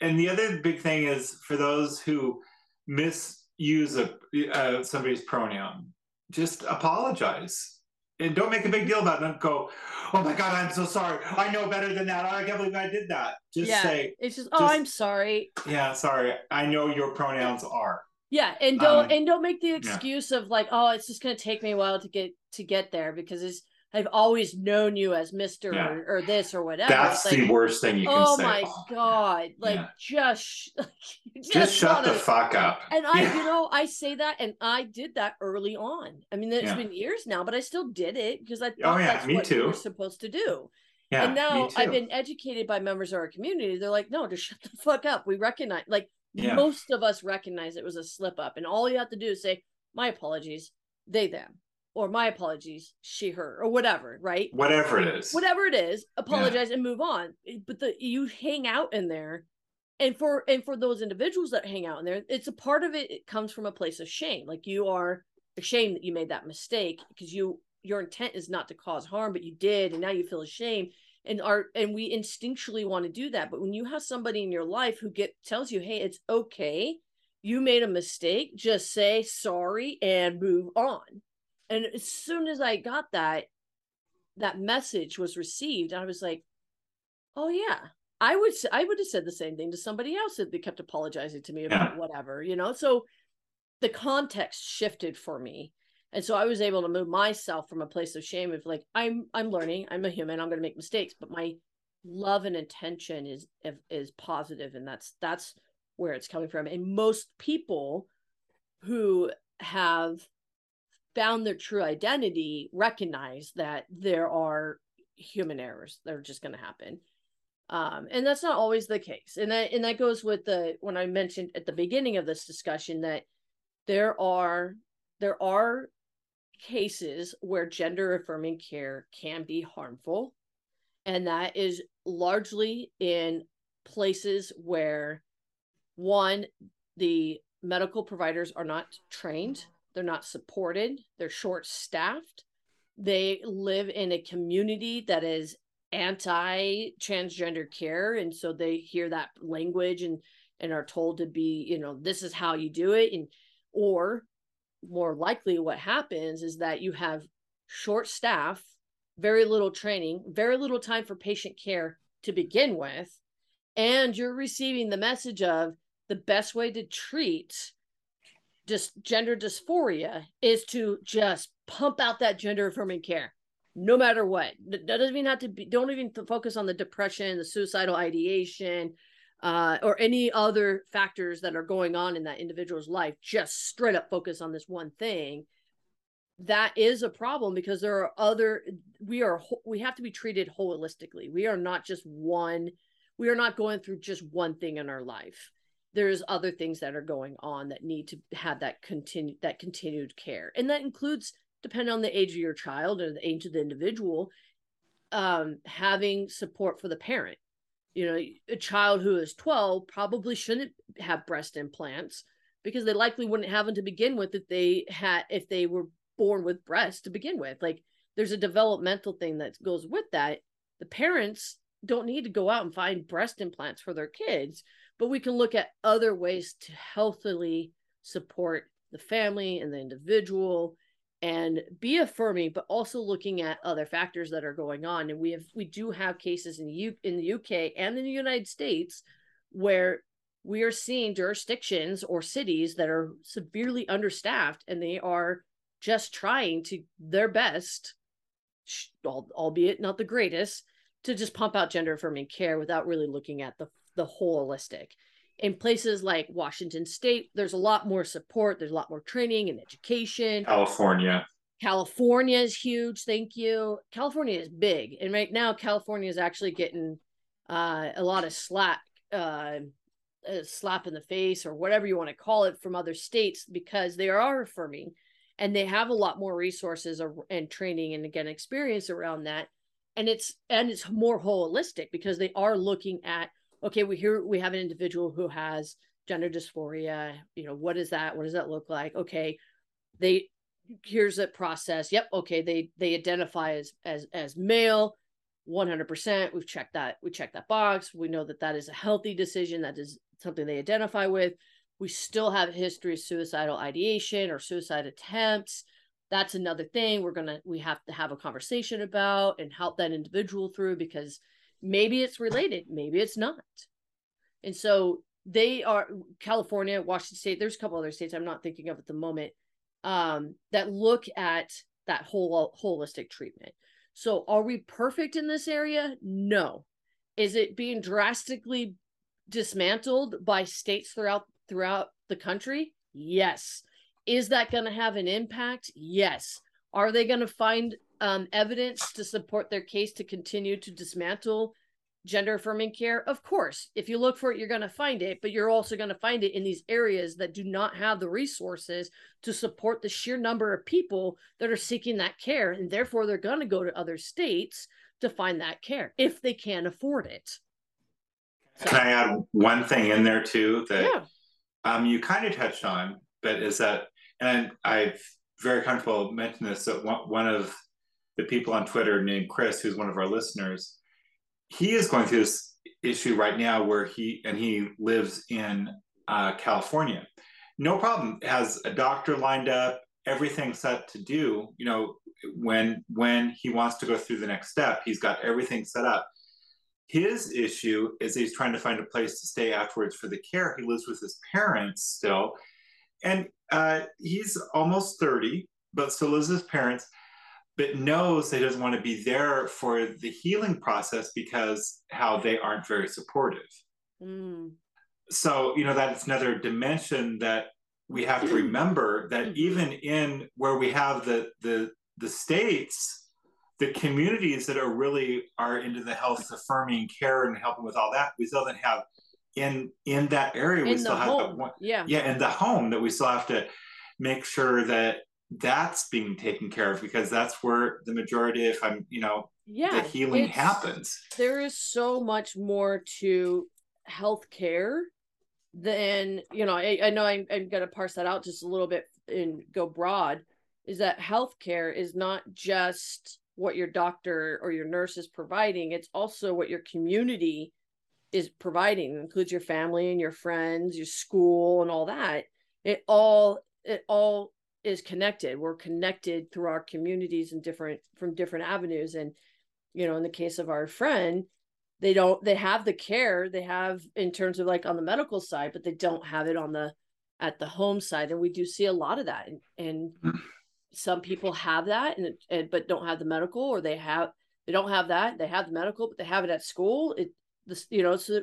and the other big thing is for those who misuse a, uh, somebody's pronoun just apologize. And don't make a big deal about it don't go oh my god i'm so sorry. I know better than that. I can't believe i did that. Just Yeah. say it's just oh just- i'm sorry. Yeah sorry. I know your pronouns are. Yeah and don't Um, and don't make the excuse of like oh it's just going to take me a while to get to get there because it's i've always known you as mr Yeah. or, or this or whatever that's like, the worst thing you can say. oh say my god like Yeah. just sh- just, just shut the fuck up and I, Yeah. you know, I say that, and I did that early on. I mean, it's been years now, but I still did it because I oh, thought Oh, yeah, that's me what you too. were supposed to do. yeah and now I've been educated by members of our community. They're like, no, just shut the fuck up. We recognize, like, most of us recognize it was a slip up, and all you have to do is say, my apologies, they, them, or my apologies, she, her, or whatever, right? whatever it is. Whatever it is apologize and move on. But the you hang out in there and for and for those individuals that hang out in there it's a part of it it comes from a place of shame. Like you are ashamed that you made that mistake because you your intent is not to cause harm but you did and now you feel ashamed and are and we instinctually want to do that. But when you have somebody in your life who get tells you hey it's okay. You made a mistake. Just say sorry and move on and as soon as i got that that message was received i was like oh yeah. I would I would have said the same thing to somebody else if they kept apologizing to me about whatever you know? So the context shifted for me. And so i was able to move myself from a place of shame of like i'm i'm learning. I'm a human. I'm going to make mistakes. But my love and intention is is positive and that's that's where it's coming from. And most people who have found their true identity recognize that there are human errors that are just going to happen. Um, and that's not always the case. And that and that goes with the when i mentioned at the beginning of this discussion that there are there are cases where gender affirming care can be harmful. And that is largely in places where one the medical providers are not trained they're not supported. They're short staffed they live in a community that is anti transgender care. And so they hear that language and and are told to be you know this is how you do it. And or more likely what happens is that you have short staff very little training very little time for patient care to begin with and you're receiving the message of the best way to treat just gender dysphoria is to just pump out that gender affirming care no matter what. That doesn't even have to be don't even focus on the depression the suicidal ideation uh, or any other factors that are going on in that individual's life. Just straight up focus on this one thing. That is a problem because there are other we are we have to be treated holistically. We are not just one we are not going through just one thing in our life there's other things that are going on that need to have that continue that continued care. And that includes depending on the age of your child or the age of the individual um, having support for the parent. You know a child who is 12 probably shouldn't have breast implants because they likely wouldn't have them to begin with if they had if they were born with breasts to begin with. Like there's a developmental thing that goes with that. The parents don't need to go out and find breast implants for their kids but we can look at other ways to healthily support the family and the individual and be affirming but also looking at other factors that are going on. And we have we do have cases in the U, in the UK and in the United States where we are seeing jurisdictions or cities that are severely understaffed and they are just trying to their best albeit not the greatest to just pump out gender affirming care without really looking at the the holistic in places like Washington State, there's a lot more support, there's a lot more training and education. California. California is huge. Thank you. California is big. And right now, California is actually getting uh, a lot of slack, uh, slap in the face, or whatever you want to call it, from other states because they are affirming and they have a lot more resources and training and again experience around that and it's and it's more holistic because they are looking at okay, we hear we have an individual who has gender dysphoria. You know, what is that? What does that look like? Okay, they here's a process. Yep, okay, they they identify as as as male. 100% we've checked that we checked that box we know that that is a healthy decision that is something they identify with we still have history of suicidal ideation or suicide attempts that's another thing we're gonna we have to have a conversation about and help that individual through because maybe it's related maybe it's not. And so they are california washington state there's a couple other states i'm not thinking of at the moment um, that look at that whole holistic treatment. So are we perfect in this area? No. Is it being drastically dismantled by states throughout throughout the country? Yes. Is that going to have an impact? Yes. Are they going to find um, evidence to support their case to continue to dismantle gender affirming care? Of course, if you look for it, you're going to find it, but you're also going to find it in these areas that do not have the resources to support the sheer number of people that are seeking that care. And therefore, they're going to go to other states to find that care if they can afford it. So, can I add one thing in there too that yeah. um, you kind of touched on, but is that, and I've very comfortable mentioning this that one, one of the people on Twitter named Chris, who's one of our listeners, he is going through this issue right now where he and he lives in uh, California. No problem. Has a doctor lined up, everything set to do. You know, when when he wants to go through the next step, he's got everything set up. His issue is he's trying to find a place to stay afterwards for the care. He lives with his parents still, and uh, he's almost 30, but still lives with his parents, but knows he doesn't want to be there for the healing process because how they aren't very supportive. Mm. So, you know, that's another dimension that we have to remember that Mhm. even in where we have the the the states, the communities that are really are into the health affirming care and helping with all that, we still don't have in in that area we in still the have the home. one, Yeah. yeah in the home that we still have to make sure that that's being taken care of because that's where the majority if i'm you know Yeah. the healing happens there is so much more to healthcare than you know i, I know I'm, I'm going to parse that out just a little bit and go broad is that healthcare is not just what your doctor or your nurse is providing it's also what your community is providing it includes your family and your friends your school and all that it all it all is connected. We're connected through our communities and different from different avenues. And you know in the case of our friend they don't they have the care they have in terms of like on the medical side but they don't have it on the at the home side. And we do see a lot of that. And, and Mm. some people have that and, and but don't have the medical or they have they don't have that. They have the medical but they have it at school. It this you know so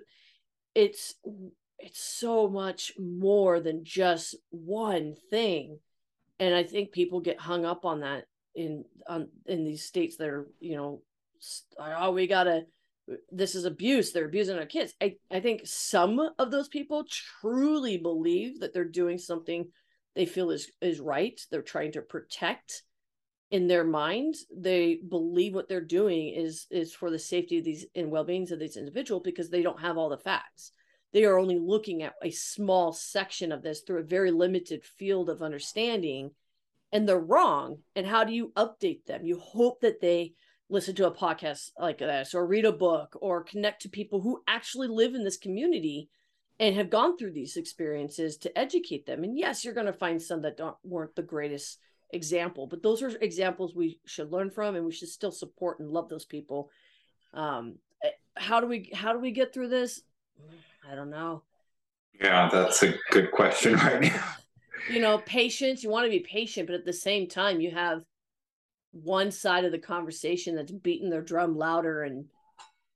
it's it's so much more than just one thing and i think people get hung up on that in on in these states that are you know oh we gotta this is abuse they're abusing our kids. I i think some of those people truly believe that they're doing something they feel is is right they're trying to protect in their mind they believe what they're doing is is for the safety of these and well-beings of these individuals because they don't have all the facts they are only looking at a small section of this through a very limited field of understanding and they're wrong. And how do you update them? You hope that they listen to a podcast like this or read a book or connect to people who actually live in this community and have gone through these experiences to educate them. And yes you're going to find some that don't weren't the greatest example but those are examples we should learn from and we should still support and love those people. Um eh, how do we how do we get through this i don't know. Yeah that's a good question right now. You know patience you want to be patient but at the same time you have one side of the conversation that's beating their drum louder and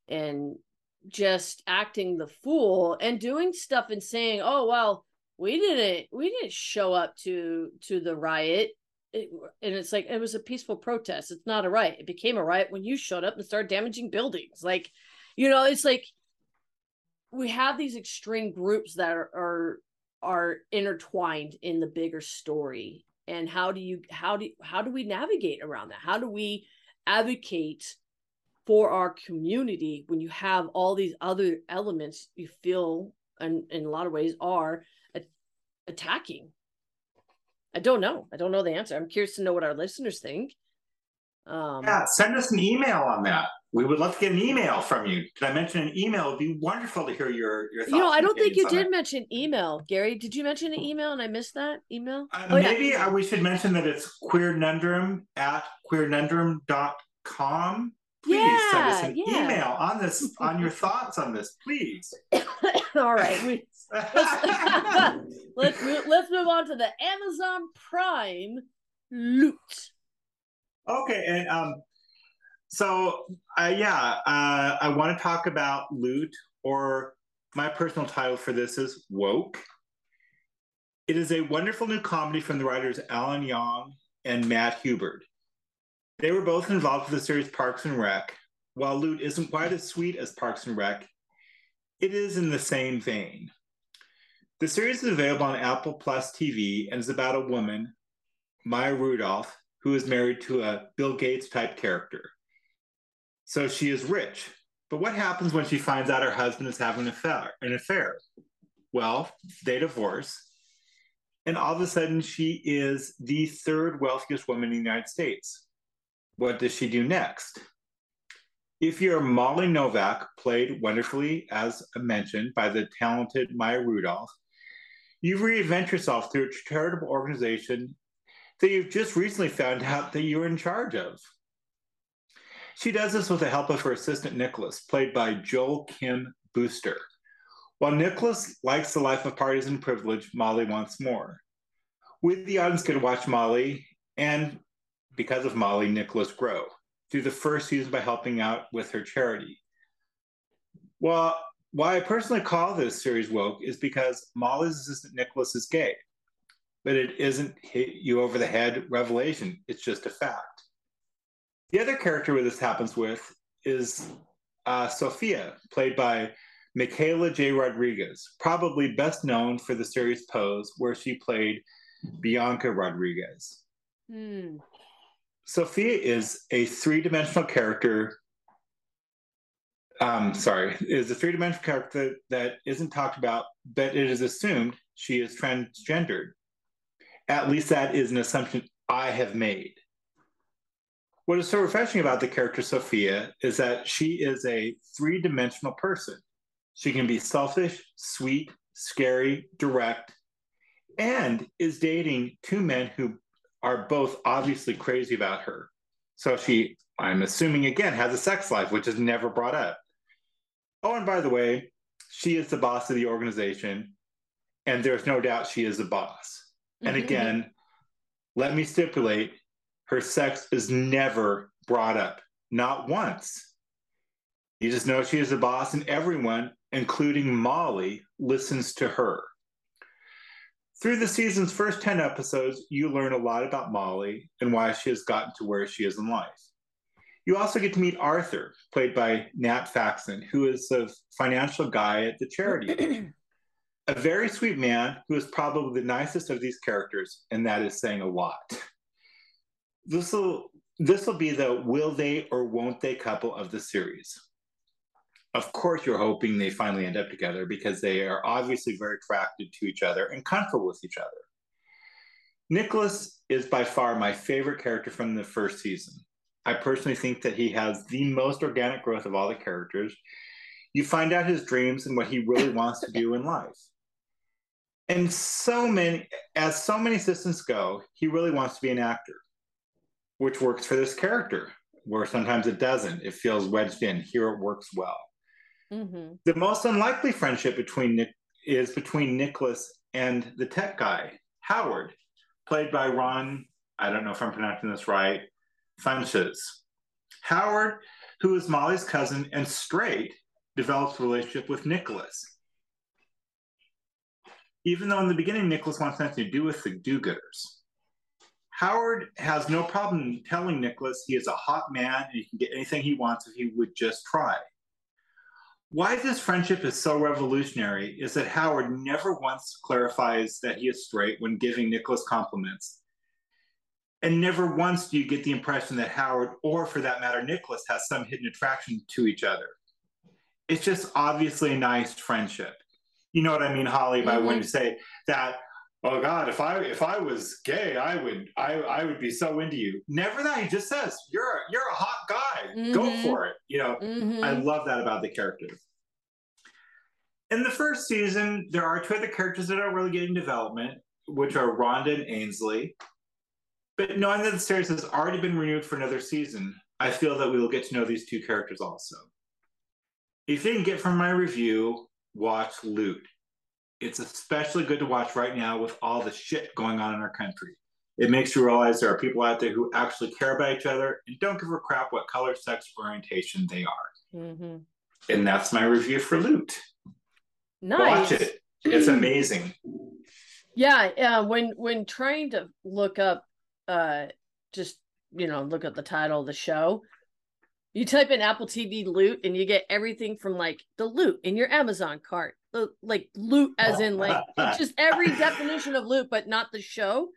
and just acting the fool and doing stuff and saying oh well we didn't we didn't show up to to the riot. It, and it's like it was a peaceful protest. It's not a riot. It became a riot when you showed up and started damaging buildings. Like you know it's like we have these extreme groups that are, are are intertwined in the bigger story. And how do you how do how do we navigate around that? How do we advocate for our community when you have all these other elements you feel and in a lot of ways are attacking? I don't know. I don't know the answer. I'm curious to know what our listeners think. Um yeah send us an email on that we would love to get an email from you did i mention an email it'd be wonderful to hear your your thoughts you know i don't think you did that. mention email gary did you mention an email and i missed that email Uh, Oh, maybe uh, we should mention that it's queernundrum at queernundrum.com. Please send us an yeah. email on this, on your thoughts on this, please. all right we, let's mo- let's move on to the Amazon Prime loot. okay, and um, so uh, yeah, uh, I want to talk about loot, or my personal title for this is woke. It is a wonderful new comedy from the writers Alan Yang and Matt Hubbard. They were both involved with the series Parks and Rec. While Loot isn't quite as sweet as Parks and Rec, it is in the same vein. The series is available on Apple Plus TV and is about a woman, Maya Rudolph, who is married to a Bill Gates type character. So she is rich. But what happens when she finds out her husband is having an affair? An affair? Well, they divorce, and all of a sudden she is the third wealthiest woman in the United States. What does she do next? If you're Molly Novak, played wonderfully, as mentioned, by the talented Maya Rudolph, you reinvent yourself through a charitable organization that you've just recently found out that you're in charge of. She does this with the help of her assistant Nicholas, played by Joel Kim Booster. While Nicholas likes the life of parties and privilege, Molly wants more. We, the audience, to watch Molly and, because of Molly, Nicholas grow through the first season by helping out with her charity. Well, why I personally call this series woke is because Molly's assistant Nicholas is gay. but it isn't hit you over the head revelation. It's just a fact. The other character where this happens with is uh, Sophia, played by Michaela J. Rodriguez, probably best known for the series Pose, where she played Bianca Rodriguez. Hmm. Sophia is a three dimensional character. Um, sorry, is a three dimensional character that isn't talked about, but it is assumed she is transgendered. At least that is an assumption I have made. What is so refreshing about the character Sophia is that she is a three dimensional person. She can be selfish, sweet, scary, direct, and is dating two men who are both obviously crazy about her. So she, I'm assuming again, has a sex life, which is never brought up. Oh, and by the way, she is the boss of the organization, and there's no doubt she is the boss. And Mhm. again, let me stipulate her sex is never brought up, not once. You just know she is the boss, and everyone, including Molly, listens to her. Through the season's first 10 episodes, you learn a lot about Molly and why she has gotten to where she is in life. You also get to meet Arthur, played by Nat Faxon, who is the financial guy at the charity. a very sweet man who is probably the nicest of these characters, and that is saying a lot. This will this will be the will they or won't they couple of the series. Of course, you're hoping they finally end up together because they are obviously very attracted to each other and comfortable with each other. Nicholas is by far my favorite character from the first season. I personally think that he has the most organic growth of all the characters. You find out his dreams and what he really wants to do in life. And so many, as so many assistants go, he really wants to be an actor, which works for this character, where sometimes it doesn't. It feels wedged in. Here it works well. Mhm. The most unlikely friendship between Nick is between Nicholas and the tech guy, Howard, played by Ron. I don't know if I'm pronouncing this right. Funches. Howard, who is Molly's cousin and straight, develops a relationship with Nicholas. Even though in the beginning Nicholas wants nothing to do with the do-gooders. Howard has no problem telling Nicholas he is a hot man and he can get anything he wants if he would just try. Why this friendship is so revolutionary is that Howard never once clarifies that he is straight when giving Nicholas compliments. And never once do you get the impression that Howard, or for that matter, Nicholas, has some hidden attraction to each other. It's just obviously a nice friendship. You know what I mean, Holly, by mm-hmm. when you say that, oh God, if I if I was gay, I would I I would be so into you. Never that. He just says, You're a you're a hot guy. Go Mhm. for it. You know, Mhm. I love that about the characters. In the first season, there are two other characters that are really getting development, which are Rhonda and Ainsley. But knowing that the series has already been renewed for another season, I feel that we will get to know these two characters also. If you didn't get from my review, watch Loot. It's especially good to watch right now with all the shit going on in our country. It makes you realize there are people out there who actually care about each other and don't give a crap what color, sex, orientation they are. Mhm. And that's my review for Loot. Nice. Watch it. It's amazing. Yeah, yeah. When when trying to look up, uh, just you know, look up the title of the show, you type in Apple TV loot, and you get everything from like the loot in your Amazon cart, like loot as in like it's just every definition of loot, but not the show.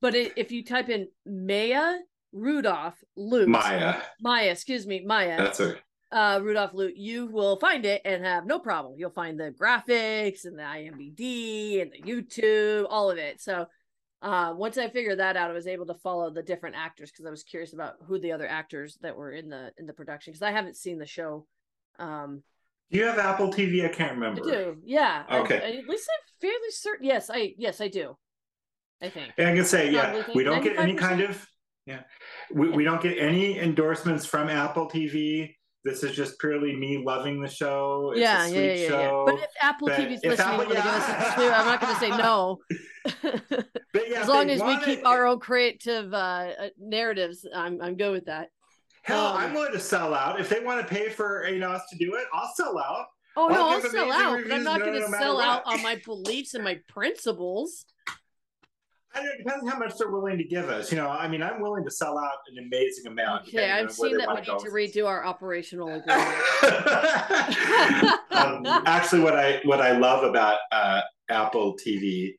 But it, if you type in Maya Rudolph loot, Maya. Maya, excuse me, Maya, That's it. uh Rudolph Loot, you will find it and have no problem. You'll find the graphics and the IMBD and the YouTube, all of it. So uh once I figured that out, I was able to follow the different actors because I was curious about who the other actors that were in the in the production because I haven't seen the show. Um Do you have Apple TV? I can't remember. I do, yeah. Okay. I, at least I'm fairly certain. Yes, I yes I do. I think. And I can say, yeah, we don't get any kind of, yeah, we, we don't get any endorsements from Apple TV. This is just purely me loving the show. It's yeah, a yeah, sweet yeah, yeah, yeah. show. But if Apple but TV's if listening, Apple- want to give us yeah. I'm not going to say no. But yeah, as long as we keep it- our own creative uh, uh, narratives, I'm I'm good with that. Hell, um, I'm willing to sell out. If they want to pay for you know, us to do it, I'll sell out. Oh I'll no, I'll sell out, but I'm not no- going to no sell out on my beliefs and my principles. I don't, it depends on how much they're willing to give us. You know, I mean, I'm willing to sell out an amazing amount. Okay, I've seen that we need to redo our operational agreement. um, actually, what I what I love about uh, Apple TV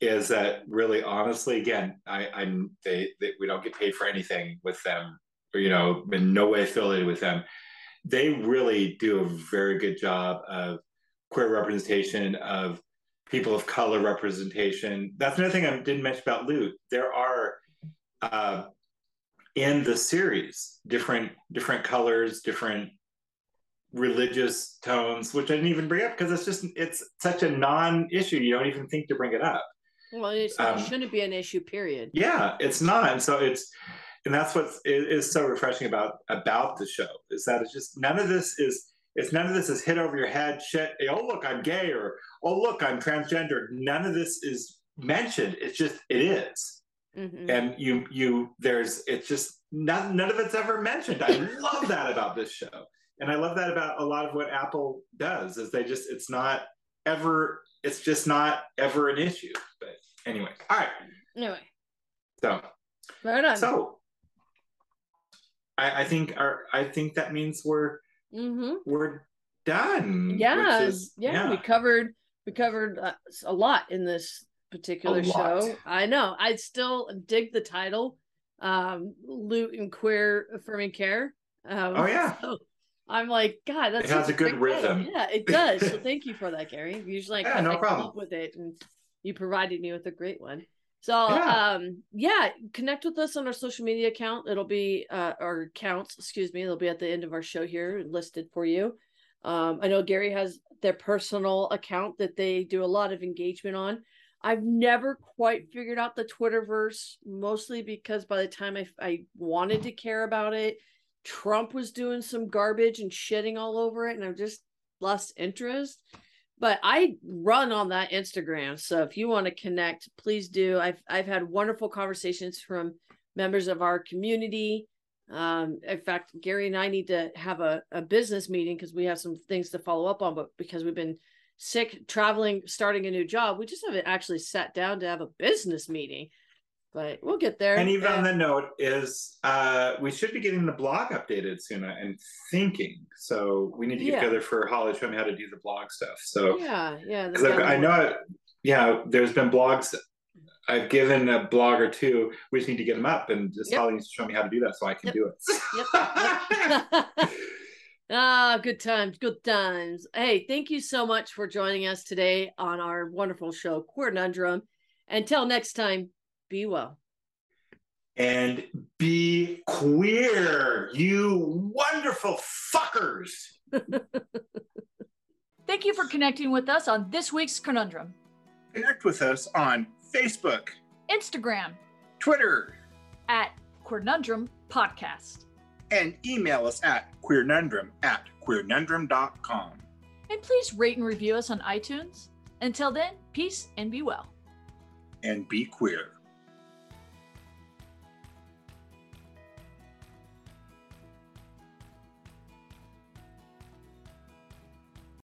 is that really, honestly, again, I, I'm they, they we don't get paid for anything with them, you know, in no way affiliated with them. They really do a very good job of queer representation of people of color representation. That's another thing I didn't mention about Loot. There are uh, in the series different different colors, different religious tones, which I didn't even bring up because it's just it's such a non-issue. You don't even think to bring it up. Well, it's, Um, it shouldn't be an issue. Period. Yeah, it's not, and so it's and that's what is is, so refreshing about about the show is that it's just none of this is it's none of this is hit over your head shit. Oh look, I'm gay or oh look, I'm transgender. None of this is mentioned. It's just it is, Mhm. and you you there's it's just none none of it's ever mentioned. I love that about this show, and I love that about a lot of what Apple does is they just it's not ever it's just not ever an issue. But anyway, all right, Anyway, so. right on. So I, I think our I think that means we're hmm we're done. yeah, is- yeah, we covered we covered uh, a lot in this particular show. I know. I still dig the title, um, "Loot and Queer Affirming Care." Um, Oh, yeah. so I'm like, God, that's It has a good rhythm. Yeah, it does. so thank you for that, Gary. Usually, I, Yeah, no I come problem. up with it, and you provided me with a great one. So, Yeah. um, yeah, connect with us on our social media account. It'll be uh, our accounts, excuse me. It'll be at the end of our show here, listed for you. Um, I know Gary has their personal account that they do a lot of engagement on. I've never quite figured out the Twitterverse, mostly because by the time I, I wanted to care about it, Trump was doing some garbage and shitting all over it, and I've just lost interest. But I run on that Instagram, so if you want to connect, please do. I've I've had wonderful conversations from members of our community. Um, in fact, Gary and I need to have a, a business meeting because we have some things to follow up on, but because we've been sick, traveling, starting a new job, we just haven't actually sat down to have a business meeting. But we'll get there. And even on the note is uh, we should be getting the blog updated soon. I'm thinking so. We need to get Yeah. together for Holly to show me how to do the blog stuff. So yeah, yeah. because I know, I, yeah, there's been blogs. I've given a blog or two. We just need to get them up, and just Yep. Holly needs to show me how to do that so I can Yep. do it. Yep. ah, good times, good times. Hey, thank you so much for joining us today on our wonderful show, Queernundrum. Until next time, be well. and be queer, you wonderful fuckers. Thank you for connecting with us on this week's Conundrum. Connect with us on Facebook, Instagram Twitter, at Queernundrum Podcast. and email us at queernundrum at queernundrum.com. And please rate and review us on iTunes. Until then, peace and be well. And be queer.